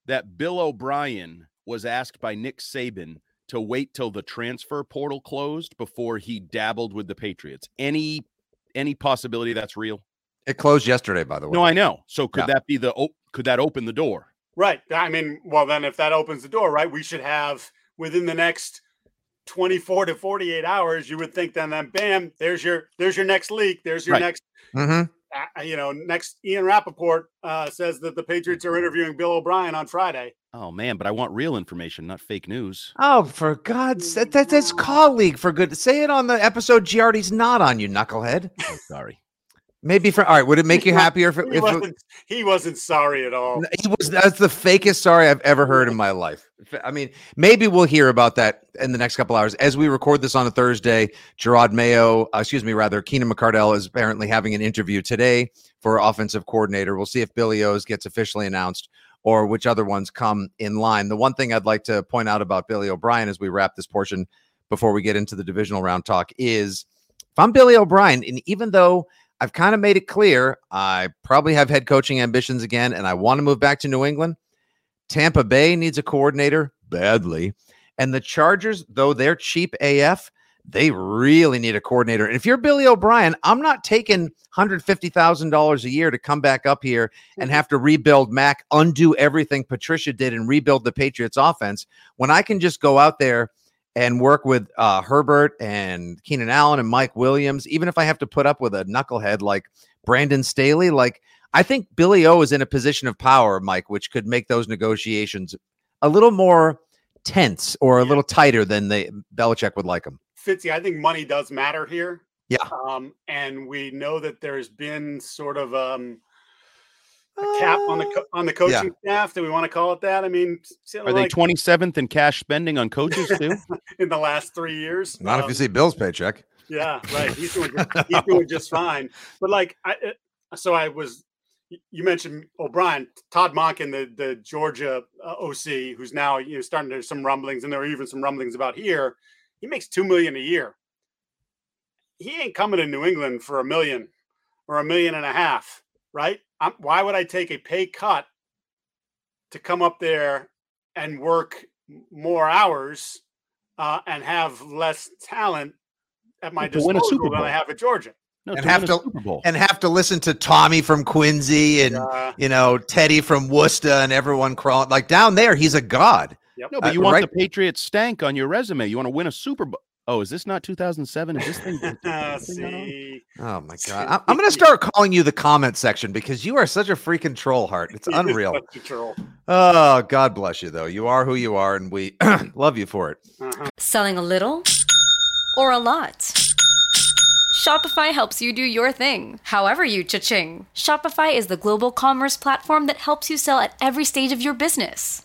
that Bill O'Brien was asked by Nick Saban to wait till the transfer portal closed before he dabbled with the Patriots. Any any possibility that's real? It closed yesterday, by the way. No, I know. So could yeah. that be the could that open the door? Right. I mean, well, then if that opens the door, right, we should have within the next 24 to 48 hours, you would think then, then bam, there's your there's your next leak. There's your right. next mm-hmm. Uh, you know, next Ian Rapoport uh, says that the Patriots are interviewing Bill O'Brien on Friday. Oh man, but I want real information, not fake news. Oh, for God's sake, that, that's colleague for good. Say it on the episode Giardi's not on you, knucklehead. Oh, sorry. Maybe for all right. Would it make you happier if, he, if wasn't, it, he wasn't sorry at all? He was. That's the fakest sorry I've ever heard in my life. I mean, maybe we'll hear about that in the next couple hours as we record this on a Thursday. Jerod Mayo, uh, excuse me, rather Keenan McCardell is apparently having an interview today for offensive coordinator. We'll see if Billy O's gets officially announced or which other ones come in line. The one thing I'd like to point out about Billy O'Brien as we wrap this portion before we get into the divisional round talk is if I'm Billy O'Brien, and even though I've kind of made it clear I probably have head coaching ambitions again and I want to move back to New England, Tampa Bay needs a coordinator badly. And the Chargers, though they're cheap AF, they really need a coordinator. And if you're Billy O'Brien, I'm not taking $150,000 a year to come back up here and mm-hmm. have to rebuild Mac, undo everything Patricia did and rebuild the Patriots offense when I can just go out there and work with uh, Herbert and Keenan Allen and Mike Williams, even if I have to put up with a knucklehead like Brandon Staley, like I think Billy O is in a position of power, Mike, which could make those negotiations a little more tense or a yeah. little tighter than they Belichick would like them. Fitzy, I think money does matter here. Yeah. Um, and we know that there's been sort of um, a cap on the co- on the coaching yeah. staff. Do we want to call it that? I mean, are like, they 27th in cash spending on coaches too in the last three years? Not um, if you see Bill's paycheck. Yeah, right. He's doing he's doing just fine. But like, I so I was. You mentioned O'Brien, Todd Monken, the the Georgia uh, OC, who's now you know starting to some rumblings, and there are even some rumblings about here he makes two million a year. He ain't coming to New England for a million or a million and a half, right? I'm, why would I take a pay cut to come up there and work more hours uh, and have less talent at my To win a disposal Super than I have at Georgia. No, and to have to and have to listen to Tommy from Quincy and Uh, you know Teddy from Worcester and everyone crawling like down there. He's a god. Yep. no, but uh, you want right- the Patriots stank on your resume. You want to win a Super Bowl. Oh, is this not 2007? Is this thing? Thing going on? see, Oh my god! I'm, I'm gonna start calling you the comment section because you are such a freaking troll Hart. It's unreal. Troll. Oh, God bless you though. You are who you are, and we love you for it. Uh-huh. Selling a little or a lot? Shopify helps you do your thing, however you cha-ching. Shopify is the global commerce platform that helps you sell at every stage of your business.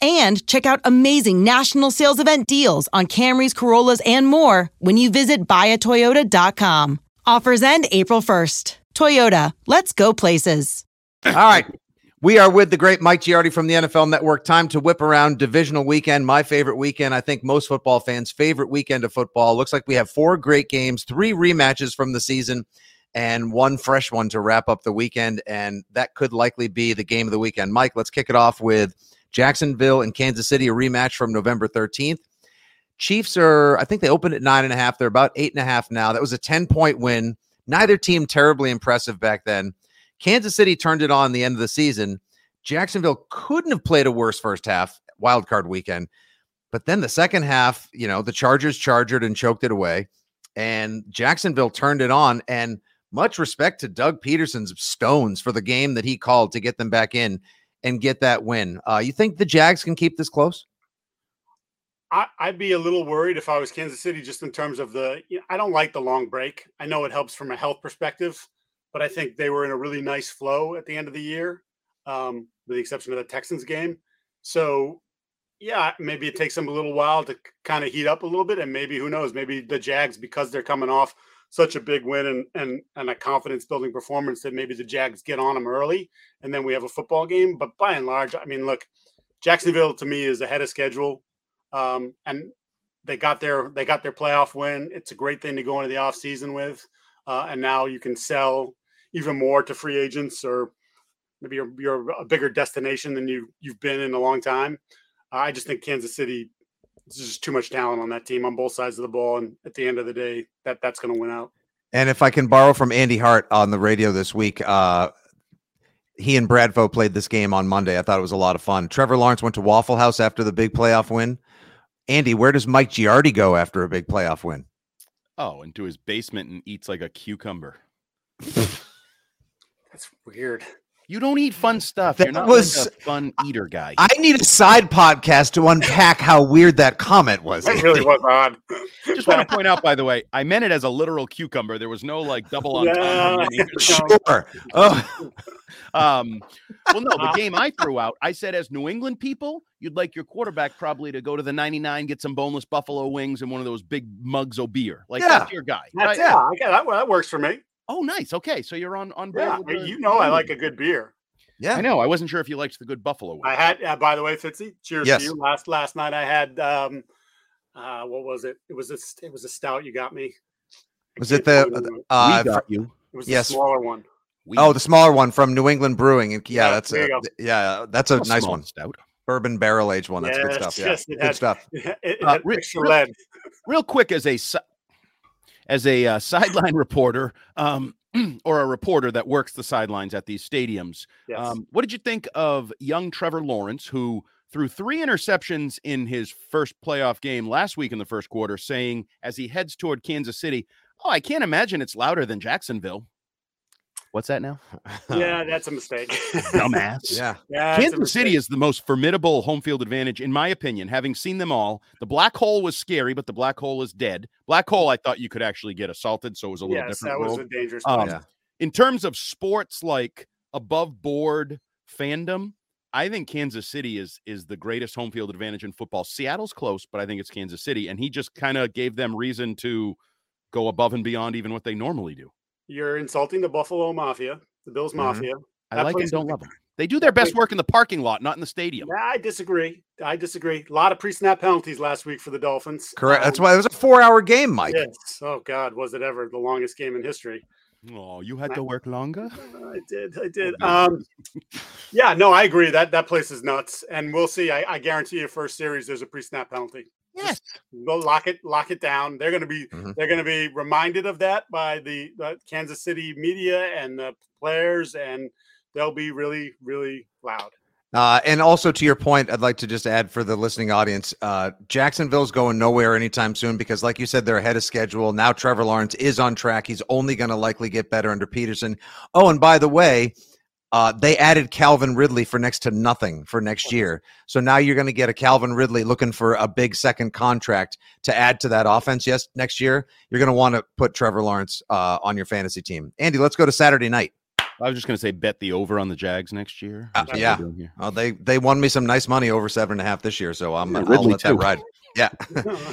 and check out amazing national sales event deals on Camrys, Corollas, and more when you visit buyatoyota.com. Offers end April 1st. Toyota, let's go places. All right. We are with the great Mike Giardi from the NFL Network. Time to whip around divisional weekend. My favorite weekend. I think most football fans' favorite weekend of football. Looks like we have four great games, three rematches from the season, and one fresh one to wrap up the weekend. And that could likely be the game of the weekend. Mike, let's kick it off with Jacksonville and Kansas City, a rematch from November 13th. Chiefs are, I think they opened at nine and a half. They're about eight and a half now. That was a 10 point win. Neither team terribly impressive back then. Kansas City turned it on the end of the season. Jacksonville couldn't have played a worse first half, wild card weekend. But then the second half, you know, the Chargers chargered and choked it away. And Jacksonville turned it on. And much respect to Doug Pederson's stones for the game that he called to get them back in and get that win. Uh, you think the Jags can keep this close? I, I'd be a little worried if I was Kansas City, just in terms of the. You know, I don't like the long break. I know it helps from a health perspective, but I think they were in a really nice flow at the end of the year. Um, with the exception of the Texans game. So, yeah, maybe it takes them a little while to kind of heat up a little bit, and maybe who knows, maybe the Jags because they're coming off such a big win and and and a confidence building performance that maybe the Jags get on them early, and then we have a football game. But by and large, I mean, look, Jacksonville to me is ahead of schedule, um, and they got their they got their playoff win. It's a great thing to go into the off season with, uh, and now you can sell even more to free agents or maybe you're, you're a bigger destination than you you've been in a long time. I just think Kansas City there's just too much talent on that team on both sides of the ball, and at the end of the day, that that's going to win out. And if I can borrow from Andy Hart on the radio this week, uh, he and Bradfo played this game on Monday. I thought it was a lot of fun. Trevor Lawrence went to Waffle House after the big playoff win. Andy, where does Mike Giardi go after a big playoff win? Oh, into his basement and eats like a cucumber. That's weird. You don't eat fun stuff. That You're not was- like a fun eater guy. I need a side podcast to unpack how weird that comment was. That really was odd. Just want to point out, by the way, I meant it as a literal cucumber. There was no like double on. Yeah. Sure. Oh, Um, well, no, the game I threw out, I said, as New England people, you'd like your quarterback probably to go to the 99, get some boneless buffalo wings and one of those big mugs of beer. Like Yeah. that's your guy. That's, right? yeah, I got that, that works for me. Oh, nice. Okay, so you're on on board. Yeah, the- you know I like a good beer. Yeah, I know. I wasn't sure if you liked the good buffalo. Wings. I had, uh, by the way, Fitzy, cheers Yes. to you. Last last night I had, um, uh, what was it? It was a it was a stout. You got me. was it the uh, We got you. It was yes. the smaller one. Oh, the smaller one from New England Brewing. Yeah, Yeah, that's a, yeah, that's a A nice one. stout. Bourbon barrel aged one. That's good stuff. Yeah, yes, good had- stuff. It, it Uh, had real- lead. real quick as a si- as a uh, sideline reporter um, or a reporter that works the sidelines at these stadiums Yes. um, what did you think of young trevor lawrence who threw three interceptions in his first playoff game last week in the first quarter saying as he heads toward kansas city oh i can't imagine it's louder than jacksonville what's that now yeah, that's a mistake. dumbass Yeah. Yeah, Kansas City is the most formidable home field advantage, in my opinion, having seen them all. The black hole was scary, but the black hole is dead. Black hole, I thought you could actually get assaulted, so it was a little Yes, different. that was a dangerous Um, place. In terms of sports, like above board fandom, I think Kansas City is is the greatest home field advantage in football. Seattle's close, but I think it's Kansas City, and he just kind of gave them reason to go above and beyond even what they normally do. You're insulting the Buffalo Mafia, the Bills Mhm. Mafia. I That like and don't love them. They do their best work in the parking lot, not in the stadium. Nah, I disagree. I disagree. A lot of pre-snap penalties last week for the Dolphins. Correct. That's Um, why it was a four hour game, Mike. Yes. Oh God, was it ever the longest game in history? Oh, you had to work longer. I did. I did. Um, yeah, no, I agree. That that place is nuts, and we'll see. I, I guarantee you, first series there's a pre-snap penalty. Yes. Go lock it, lock it down. They're going to be Mhm. they're going to be reminded of that by the, the Kansas City media and the players, and they'll be really, really loud. Uh, and also to your point, I'd like to just add for the listening audience, uh, Jacksonville's going nowhere anytime soon because, like you said, they're ahead of schedule. Now Trevor Lawrence is on track. He's only going to likely get better under Pederson. Oh, and by the way, uh, they added Calvin Ridley for next to nothing for next year. So now you're going to get a Calvin Ridley looking for a big second contract to add to that offense. Yes, next year you're going to want to put Trevor Lawrence uh, on your fantasy team. Andy, let's go to Saturday night. I was just going to say bet the over on the Jags next year. Uh, Is that what yeah. we're doing here? Oh, they they won me some nice money over seven and a half this year, so I'm Yeah, I'll Ridley let that too. ride. Yeah.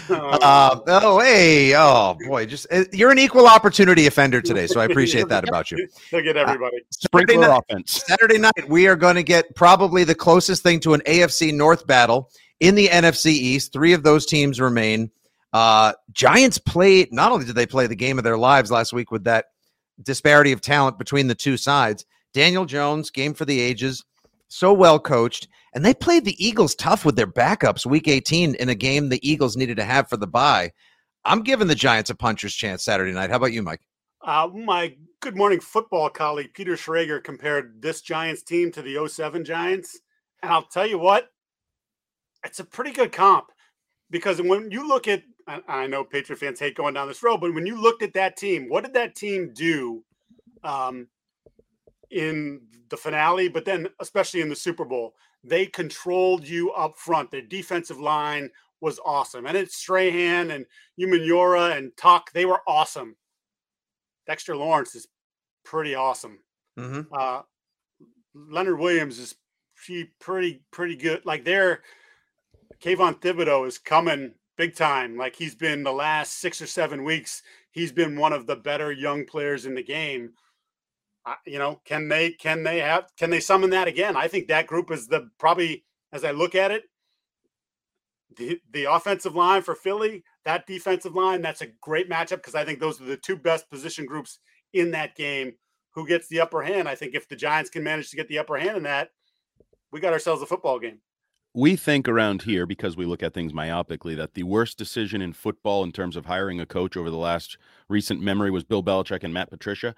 uh, oh, hey, oh boy, just uh, you're an equal opportunity offender today, so I appreciate that about you. They'll get everybody. Saturday Sprinkler night, offense. Saturday night, we are going to get probably the closest thing to an AFC North battle in the NFC East. Three of those teams remain. Uh, Giants played. Not only did they play the game of their lives last week with that disparity of talent between the two sides, Daniel Jones, game for the ages, so well coached, and they played the Eagles tough with their backups week 18 in a game the Eagles needed to have for the bye. I'm giving the Giants a puncher's chance Saturday night. How about you, Mike? Uh, my Good Morning Football colleague Peter Schrager compared this Giants team to the 07 Giants, and I'll tell you what, it's a pretty good comp because when you look at, I, I know Patriot fans hate going down this road, but when you looked at that team, what did that team do um, in the finale? But then, especially in the Super Bowl, they controlled you up front. Their defensive line was awesome, and it's Strahan and Umenyiora and Tuck. They were awesome. Dexter Lawrence is pretty awesome. Mm-hmm. Uh, Leonard Williams is pretty pretty good. Like they're Kayvon Thibodeaux is coming big time. Like he's been the last six or seven weeks, he's been one of the better young players in the game. Uh, you know, can they can they have can they summon that again? I think that group is the probably as I look at it, the the offensive line for Philly, that defensive line, that's a great matchup because I think those are the two best position groups in that game. Who gets the upper hand? I think if the Giants can manage to get the upper hand in that, we got ourselves a football game we think around here because we look at things myopically that the worst decision in football in terms of hiring a coach over the last recent memory was Bill Belichick and Matt Patricia.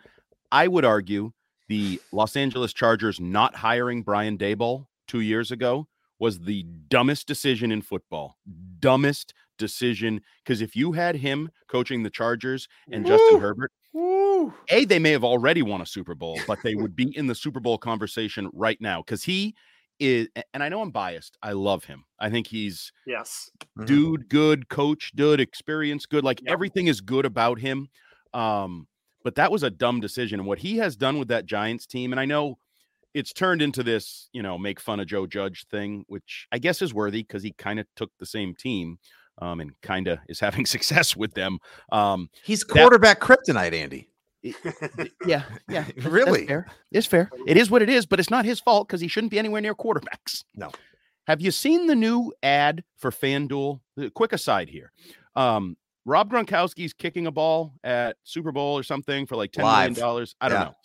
I would argue the Los Angeles Chargers not hiring Brian Daboll two years ago was the dumbest decision in football. Dumbest decision because if you had him coaching the Chargers and Woo! Justin Herbert, Woo! A, they may have already won a Super Bowl, but they would be in the Super Bowl conversation right now because he is, and I know I'm biased. I love him. I think he's yes, mm-hmm. dude, good coach, good experience, good. Like yep. everything is good about him. Um, but that was a dumb decision. And what he has done with that Giants team, and I know it's turned into this, you know, make fun of Joe Judge thing, which I guess is worthy because he kind of took the same team um, and kind of is having success with them. Um, He's quarterback that, kryptonite, Andy yeah, yeah, really, fair. It's fair. It is what it is, but it's not his fault because he shouldn't be anywhere near quarterbacks. No. Have you seen the new ad for FanDuel? Quick aside here. Um, Rob Gronkowski's kicking a ball at Super Bowl or something for like ten Live. million dollars. I don't yeah. know,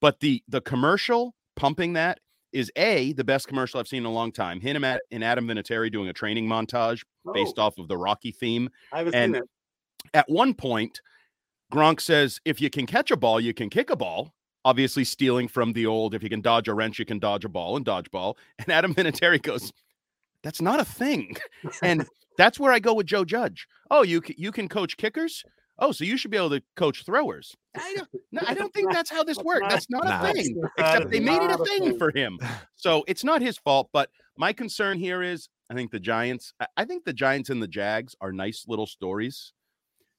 but the the commercial pumping that is a the best commercial I've seen in a long time. Him at and Adam Vinatieri doing a training montage oh. based off of the Rocky theme. I haven't and seen it. At one point, Gronk says, if you can catch a ball, you can kick a ball. Obviously, stealing from the old, if you can dodge a wrench, you can dodge a ball and dodge ball. And Adam Vinatieri goes, that's not a thing. And that's where I go with Joe Judge. Oh, you you can coach kickers. Oh, so you should be able to coach throwers. I don't, no, I don't think that's how this works. That's not a thing. Except they made it a thing for him. So it's not his fault. But my concern here is, I think the Giants. I think the Giants and the Jags are nice little stories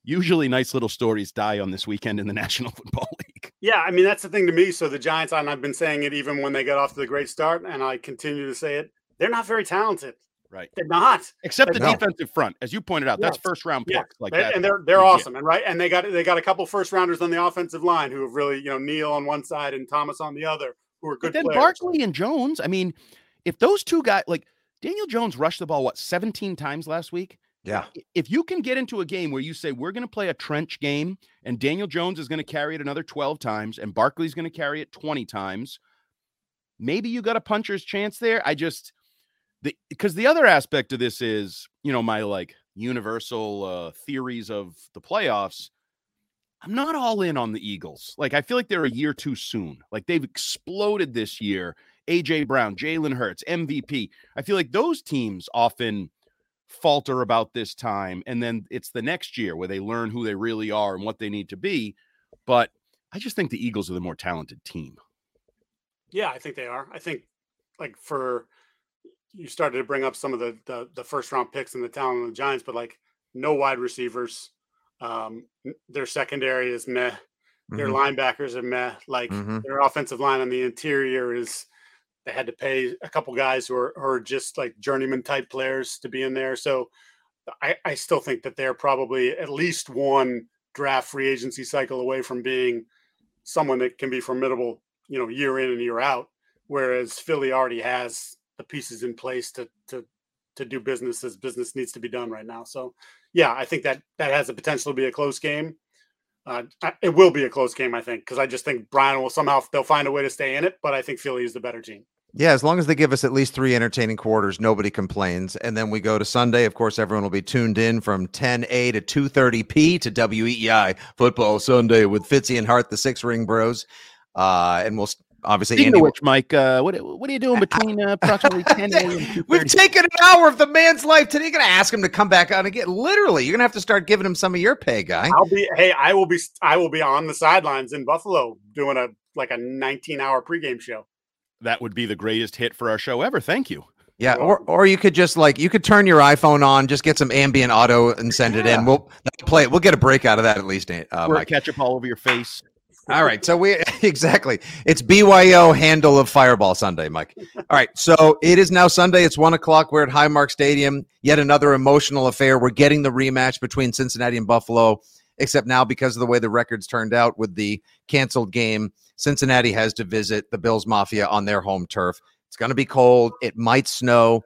usually nice little stories die on this weekend in the National Football League. Yeah, I mean that's the thing to me. So the Giants, and I've been saying it even when they got off to the great start, and I continue to say it. They're not very talented. Right. They're not. Except the defensive front, as you pointed out, yes. that's first round picks yes. like that. And they're they're awesome. And right. And they got they got a couple first rounders on the offensive line who have really, you know, Neal on one side and Thomas on the other, who are good. But then players. Barkley and Jones. I mean, if those two guys like Daniel Jones rushed the ball what 17 times last week. Yeah. If you can get into a game where you say we're going to play a trench game and Daniel Jones is going to carry it another 12 times and Barkley's going to carry it 20 times, maybe you got a puncher's chance there. I just the because the other aspect of this is, you know, my like universal uh theories of the playoffs. I'm not all in on the Eagles. Like I feel like they're a year too soon. Like they've exploded this year. AJ Brown, Jalen Hurts, MVP. I feel like those teams often falter about this time and then it's the next year where they learn who they really are and what they need to be but i just think the eagles are the more talented team yeah i think they are i think like for you started to bring up some of the the, the first round picks and the talent of the giants but like no wide receivers um their secondary is meh their mm-hmm. linebackers are meh like mm-hmm. their offensive line on the interior is they had to pay a couple guys who are, who are just like journeyman type players to be in there. So I, I still think that they're probably at least one draft free agency cycle away from being someone that can be formidable, you know, year in and year out. Whereas Philly already has the pieces in place to to to do business as business needs to be done right now. So yeah, I think that that has the potential to be a close game. Uh, it will be a close game, I think, because I just think Brian will somehow they'll find a way to stay in it. But I think Philly is the better team. Yeah, as long as they give us at least three entertaining quarters, nobody complains. And then we go to Sunday. Of course, everyone will be tuned in from 10A to 2:30P to WEEI Football Sunday with Fitzy and Hart, the Six Ring Bros. Uh, and we'll obviously Speaking Andy, which, Mike, uh, what what are you doing between uh, approximately 10 a.m. and We've taken an hour of the man's life today. You're gonna ask him to come back on again. Literally, you're gonna have to start giving him some of your pay, guy. I'll be. Hey, I will be. I will be on the sidelines in Buffalo doing a like a 19 hour pregame show that would be the greatest hit for our show ever. Thank you. Yeah, or or you could just like you could turn your iPhone on, just get some ambient auto and send yeah. it in. We'll play it. We'll get a break out of that at least. Uh, or Mike. ketchup all over your face. All right. So we exactly. It's BYO handle of Fireball Sunday, Mike. All right. So it is now Sunday. It's one o'clock. We're at Highmark Stadium. Yet another emotional affair. We're getting the rematch between Cincinnati and Buffalo, except now because of the way the records turned out with the canceled game, Cincinnati has to visit the Bills Mafia on their home turf. It's going to be cold. It might snow.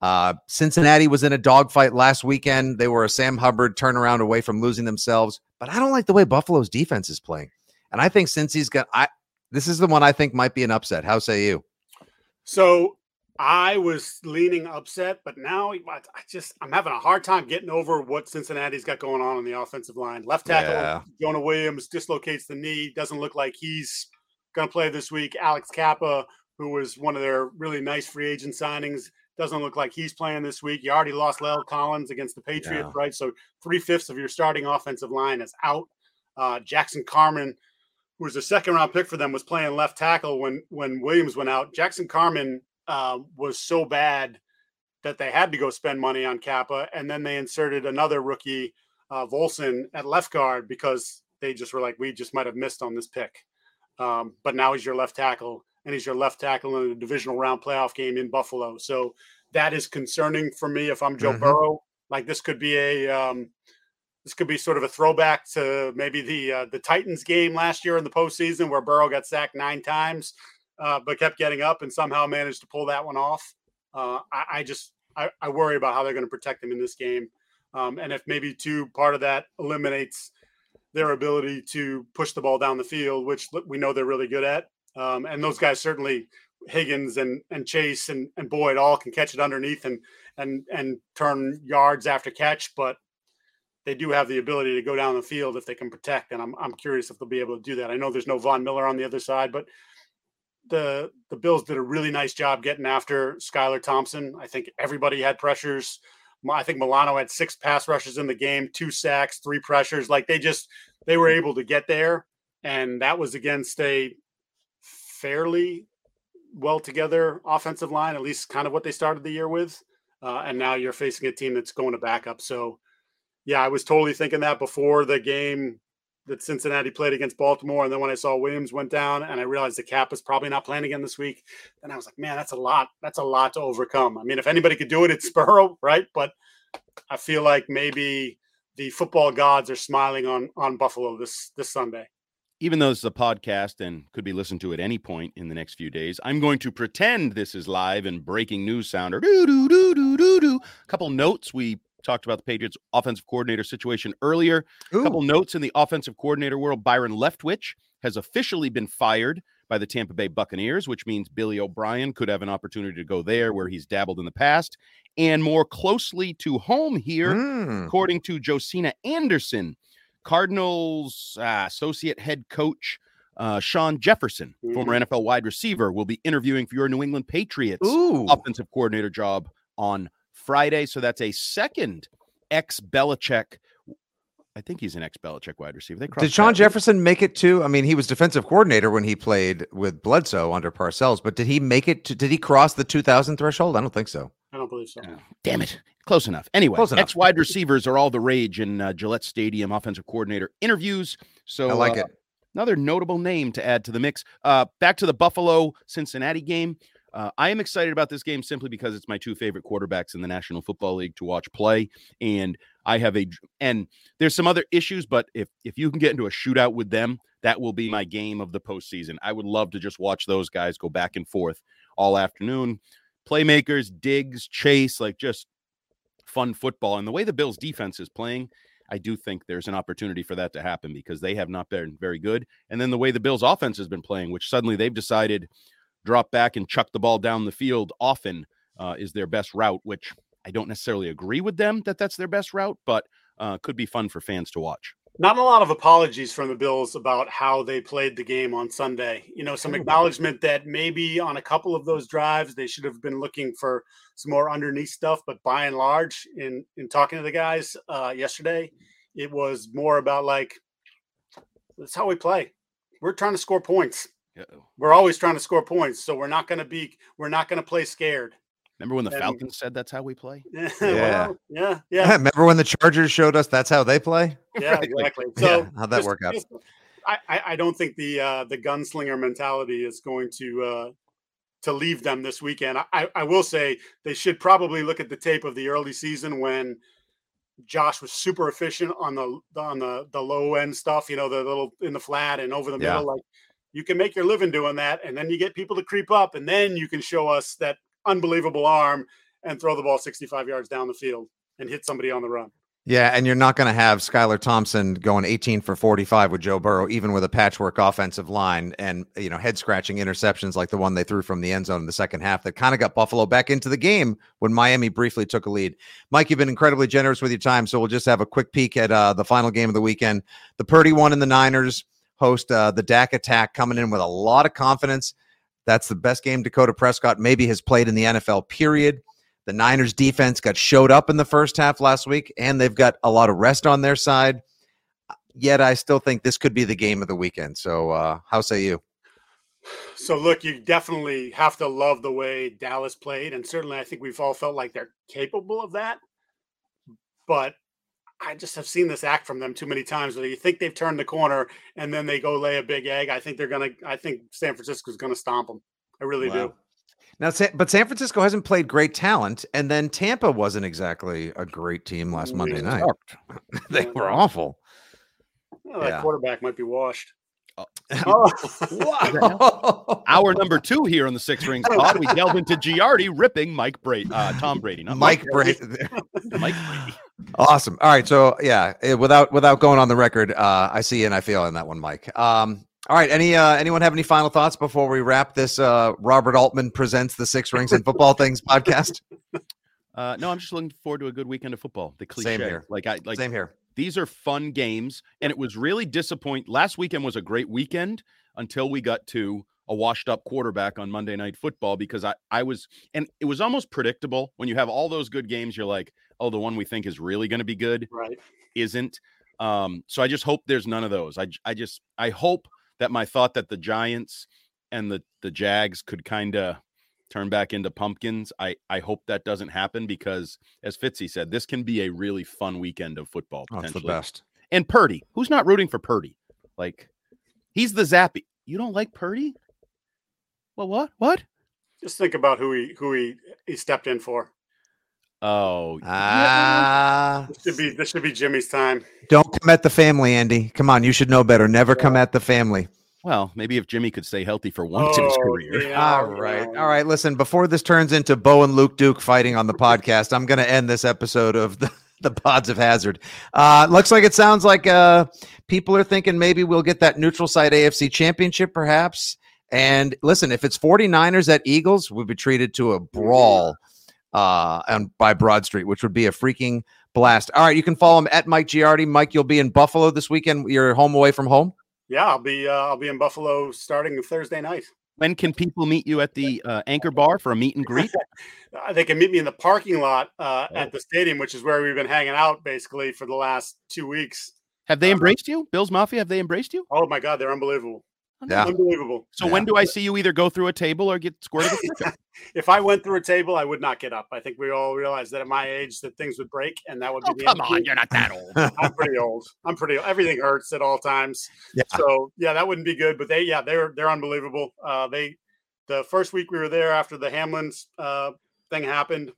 Uh, Cincinnati was in a dogfight last weekend. They were a Sam Hubbard turnaround away from losing themselves. But I don't like the way Buffalo's defense is playing. And I think since he's got, I this is the one I think might be an upset. How say you? So I was leaning upset, but now I just I'm having a hard time getting over what Cincinnati's got going on on the offensive line. Left tackle Yeah. Jonah Williams dislocates the knee. Doesn't look like he's going to play this week. Alex Cappa, who was one of their really nice free agent signings, doesn't look like he's playing this week. You already lost La'el Collins against the Patriots, Yeah. right? So three fifths of your starting offensive line is out. Uh, Jackson Carman, who was a second round pick for them, was playing left tackle when when Williams went out. Jackson Carman uh, was so bad that they had to go spend money on Cappa, and then they inserted another rookie, uh, Volson, at left guard because they just were like, we just might have missed on this pick. Um, but now he's your left tackle, and he's your left tackle in a divisional round playoff game in Buffalo. So that is concerning for me if I'm Joe Mhm. Burrow. Like this could be a um, this could be sort of a throwback to maybe the uh, the Titans game last year in the postseason where Burrow got sacked nine times, uh, but kept getting up and somehow managed to pull that one off. Uh, I, I just I, I worry about how they're going to protect him in this game, um, and if maybe two part of that eliminates their ability to push the ball down the field, which we know they're really good at. Um, and those guys certainly Higgins and and Chase and, and Boyd all can catch it underneath and and and turn yards after catch, but they do have the ability to go down the field if they can protect. And I'm I'm curious if they'll be able to do that. I know there's no Von Miller on the other side, but the the Bills did a really nice job getting after Skylar Thompson. I think everybody had pressures. I think Milano had six pass rushes in the game, two sacks, three pressures. Like they just they were able to get there, and that was against a fairly well together offensive line, at least kind of what they started the year with. Uh, and now you're facing a team that's going to backup. So, yeah, I was totally thinking that before the game that Cincinnati played against Baltimore. And then when I saw Williams went down and I realized the cap is probably not playing again this week, then I was like, man, that's a lot. That's a lot to overcome. I mean, if anybody could do it, it's Burrow, right? But I feel like maybe the football gods are smiling on on Buffalo this this Sunday. even though this is a podcast and could be listened to at any point in the next few days, I'm going to pretend this is live and breaking news sounder. Doo, doo, doo, doo, doo, doo. A couple notes. We talked about the Patriots offensive coordinator situation earlier. A couple notes in the offensive coordinator world. Byron Leftwich has officially been fired by the Tampa Bay Buccaneers, which means Billy O'Brien could have an opportunity to go there where he's dabbled in the past. And more closely to home here, Hmm. according to Josina Anderson, Cardinals uh, associate head coach uh, Shawn Jefferson, former NFL wide receiver, will be interviewing for your New England Patriots Ooh. offensive coordinator job on Friday. So that's a second ex Belichick. I think he's an ex Belichick wide receiver. They Did Shawn paths. Jefferson make it to? I mean, he was defensive coordinator when he played with Bledsoe under Parcells, but did he make it? To, did he cross the 2,000 threshold? I don't think so. I don't believe so. Damn it. Close enough. Anyway, Close enough. ex wide receivers are all the rage in uh, Gillette Stadium offensive coordinator interviews. So I like uh, it. Another notable name to add to the mix. Uh, back to the Buffalo Cincinnati game. Uh, I am excited about this game simply because it's my two favorite quarterbacks in the National Football League to watch play, and I have a and there's some other issues, but if if you can get into a shootout with them, that will be my game of the postseason. I would love to just watch those guys go back and forth all afternoon. Playmakers, Diggs, Chase, like just fun football. And the way the Bills defense is playing, I do think there's an opportunity for that to happen because they have not been very good. And then the way the Bills offense has been playing, which suddenly they've decided drop back and chuck the ball down the field often uh, is their best route, which I don't necessarily agree with them that that's their best route, but uh, could be fun for fans to watch. Not a lot of apologies from the Bills about how they played the game on Sunday. You know, some acknowledgement that maybe on a couple of those drives they should have been looking for some more underneath stuff. But by and large, in in talking to the guys uh, yesterday, it was more about like that's how we play. We're trying to score points. We're always trying to score points, so we're not going to be we're not going to play scared. Remember when the And- Falcons said that's how we play? Yeah, Yeah. well, yeah, yeah. Remember when the Chargers showed us that's how they play? Yeah, exactly. So Yeah, how'd that just- work out? just- I, I, I don't think the uh, the gunslinger mentality is going to uh, to leave them this weekend. I, I will say they should probably look at the tape of the early season when Josh was super efficient on the on the the low end stuff, you know, the little in the flat and over the Yeah. middle. Like you can make your living doing that, and then you get people to creep up, and then you can show us that unbelievable arm and throw the ball 65 yards down the field and hit somebody on the run. Yeah, and you're not going to have Skylar Thompson going 18 for 45 with Joe Burrow, even with a patchwork offensive line and you know head scratching interceptions like the one they threw from the end zone in the second half that kind of got Buffalo back into the game when Miami briefly took a lead. Mike, you've been incredibly generous with your time, so we'll just have a quick peek at uh, the final game of the weekend. The Purdy one and the Niners host uh, the Dak attack, coming in with a lot of confidence. That's the best game Dakota Prescott maybe has played in the NFL. Period. The Niners defense got showed up in the first half last week, and they've got a lot of rest on their side. Yet I still think this could be the game of the weekend. So, uh, how say you? So look, you definitely have to love the way Dallas played, and certainly I think we've all felt like they're capable of that. But I just have seen this act from them too many times where you think they've turned the corner and then they go lay a big egg. I think they're gonna. I think San Francisco's gonna stomp them. I really do. Now, but San Francisco hasn't played great talent, and then Tampa wasn't exactly a great team last Monday night. they were awful. Well, that Yeah. quarterback might be washed. Hour number two here on the Six Rings Pod. We delve into Giardi ripping Mike Brady, uh, Tom Brady, not Mike Brady. Brady. Mike Brady. Awesome. All right. So yeah, eh, without without going on the record, uh, I see and I feel in that one, Mike. Um, all right. Any uh, anyone have any final thoughts before we wrap this? Uh, Robert Altman presents the Six Rings and Football Things podcast. Uh, no, I'm just looking forward to a good weekend of football. The cliche, Same here. like I like Same here. These are fun games, and it was really disappointing. Last weekend was a great weekend until we got to a washed up quarterback on Monday Night Football because I I was and it was almost predictable when you have all those good games. You're like, oh, the one we think is really going to be good Right. isn't. Um, so I just hope there's none of those. I, I just I hope that my thought that the Giants and the the Jags could kind of turn back into pumpkins. I I hope that doesn't happen because as Fitzy said, this can be a really fun weekend of football. Oh, it's the best. And Purdy, who's not rooting for Purdy? Like he's the Zappe. You don't like Purdy? Well, what? What? Just think about who he who he he stepped in for. Oh, Ah, This should be this should be Jimmy's time. don't come at the family, Andy. Come on, you should know better. Never come at the family. Well, maybe if Jimmy could stay healthy for once in his Oh, career. yeah, All right. All right. Listen, before this turns into Bo and Luke Duke fighting on the podcast, I'm going to end this episode of the, the Pods of Hazzard. Uh, looks like it sounds like uh, people are thinking maybe we'll get that neutral site AFC championship, perhaps. And listen, if it's 49ers at Eagles, we'll be treated to a brawl uh, on, by Broad Street, which would be a freaking blast. All right. You can follow him at Mike Giardi. Mike, you'll be in Buffalo this weekend. You're home away from home. Yeah, I'll be uh, I'll be in Buffalo starting Thursday night. When can people meet you at the uh, Anchor Bar for a meet and greet? Uh, they can meet me in the parking lot uh, Oh. at the stadium, which is where we've been hanging out basically for the last two weeks. Have they embraced you, Bills Mafia? Have they embraced you? Oh my God, they're unbelievable. Yeah. Unbelievable. So when do I see you either go through a table or get squirted? If I went through a table, I would not get up. I think we all realize that at my age that things would break, and that would be Oh, the come end. on, you're not that old. I'm pretty old. I'm pretty. Everything hurts at all times. Yeah. So yeah, that wouldn't be good. But they, yeah, they're they're unbelievable. Uh, they, the first week we were there after the Hamlin's uh, thing happened,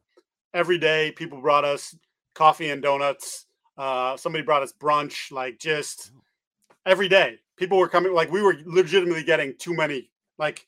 every day people brought us coffee and donuts. Uh, somebody brought us brunch. Like just every day, people were coming. Like we were legitimately getting too many. Like,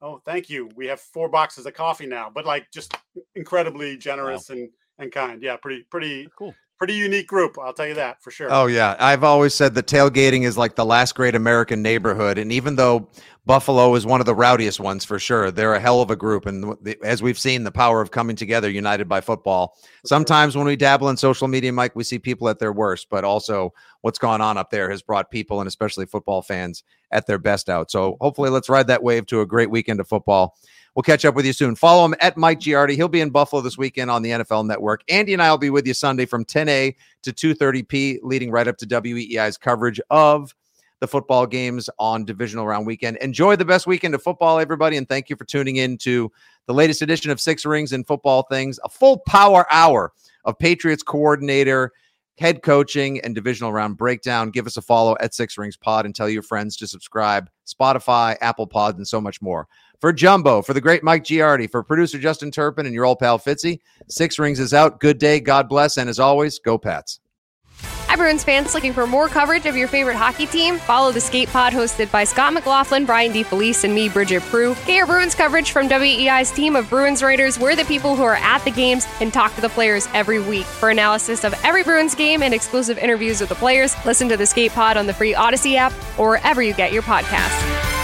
oh, thank you. We have four boxes of coffee now. But like, just incredibly generous and and kind. Yeah, pretty pretty cool. Pretty unique group. I'll tell you that for sure. Oh yeah, I've always said that tailgating is like the last great American neighborhood, and even though Buffalo is one of the rowdiest ones for sure, they're a hell of a group. And the- as we've seen, the power of coming together, united by football. Sometimes when we dabble in social media, Mike, we see people at their worst, but also what's gone on up there has brought people and especially football fans at their best out. So hopefully, let's ride that wave to a great weekend of football. We'll catch up with you soon. Follow him at Mike Giardi. He'll be in Buffalo this weekend on the NFL Network. Andy and I will be with you Sunday from 10 a to 2:30 p, leading right up to WEEI's coverage of the football games on divisional round weekend. Enjoy the best weekend of football, everybody, and thank you for tuning in to the latest edition of Six Rings and Football Things, a full power hour of Patriots coordinator head coaching and divisional round breakdown. Give us a follow at Six Rings Pod and tell your friends to subscribe. Spotify, Apple Pod, and so much more. For Jumbo, for the great Mike Giardi, for producer Justin Turpin, and your old pal Fitzy, Six Rings is out. Good day, God bless, and as always, go Pats. Hi, Bruins fans looking for more coverage of your favorite hockey team? Follow the Skate Pod hosted by Scott McLaughlin, Brian DeFelice, and me, Bridget Prue. Get your Bruins coverage from WEEI's team of Bruins writers. We're the people who are at the games and talk to the players every week. For analysis of every Bruins game and exclusive interviews with the players, listen to the Skate Pod on the free Audacy app or wherever you get your podcasts.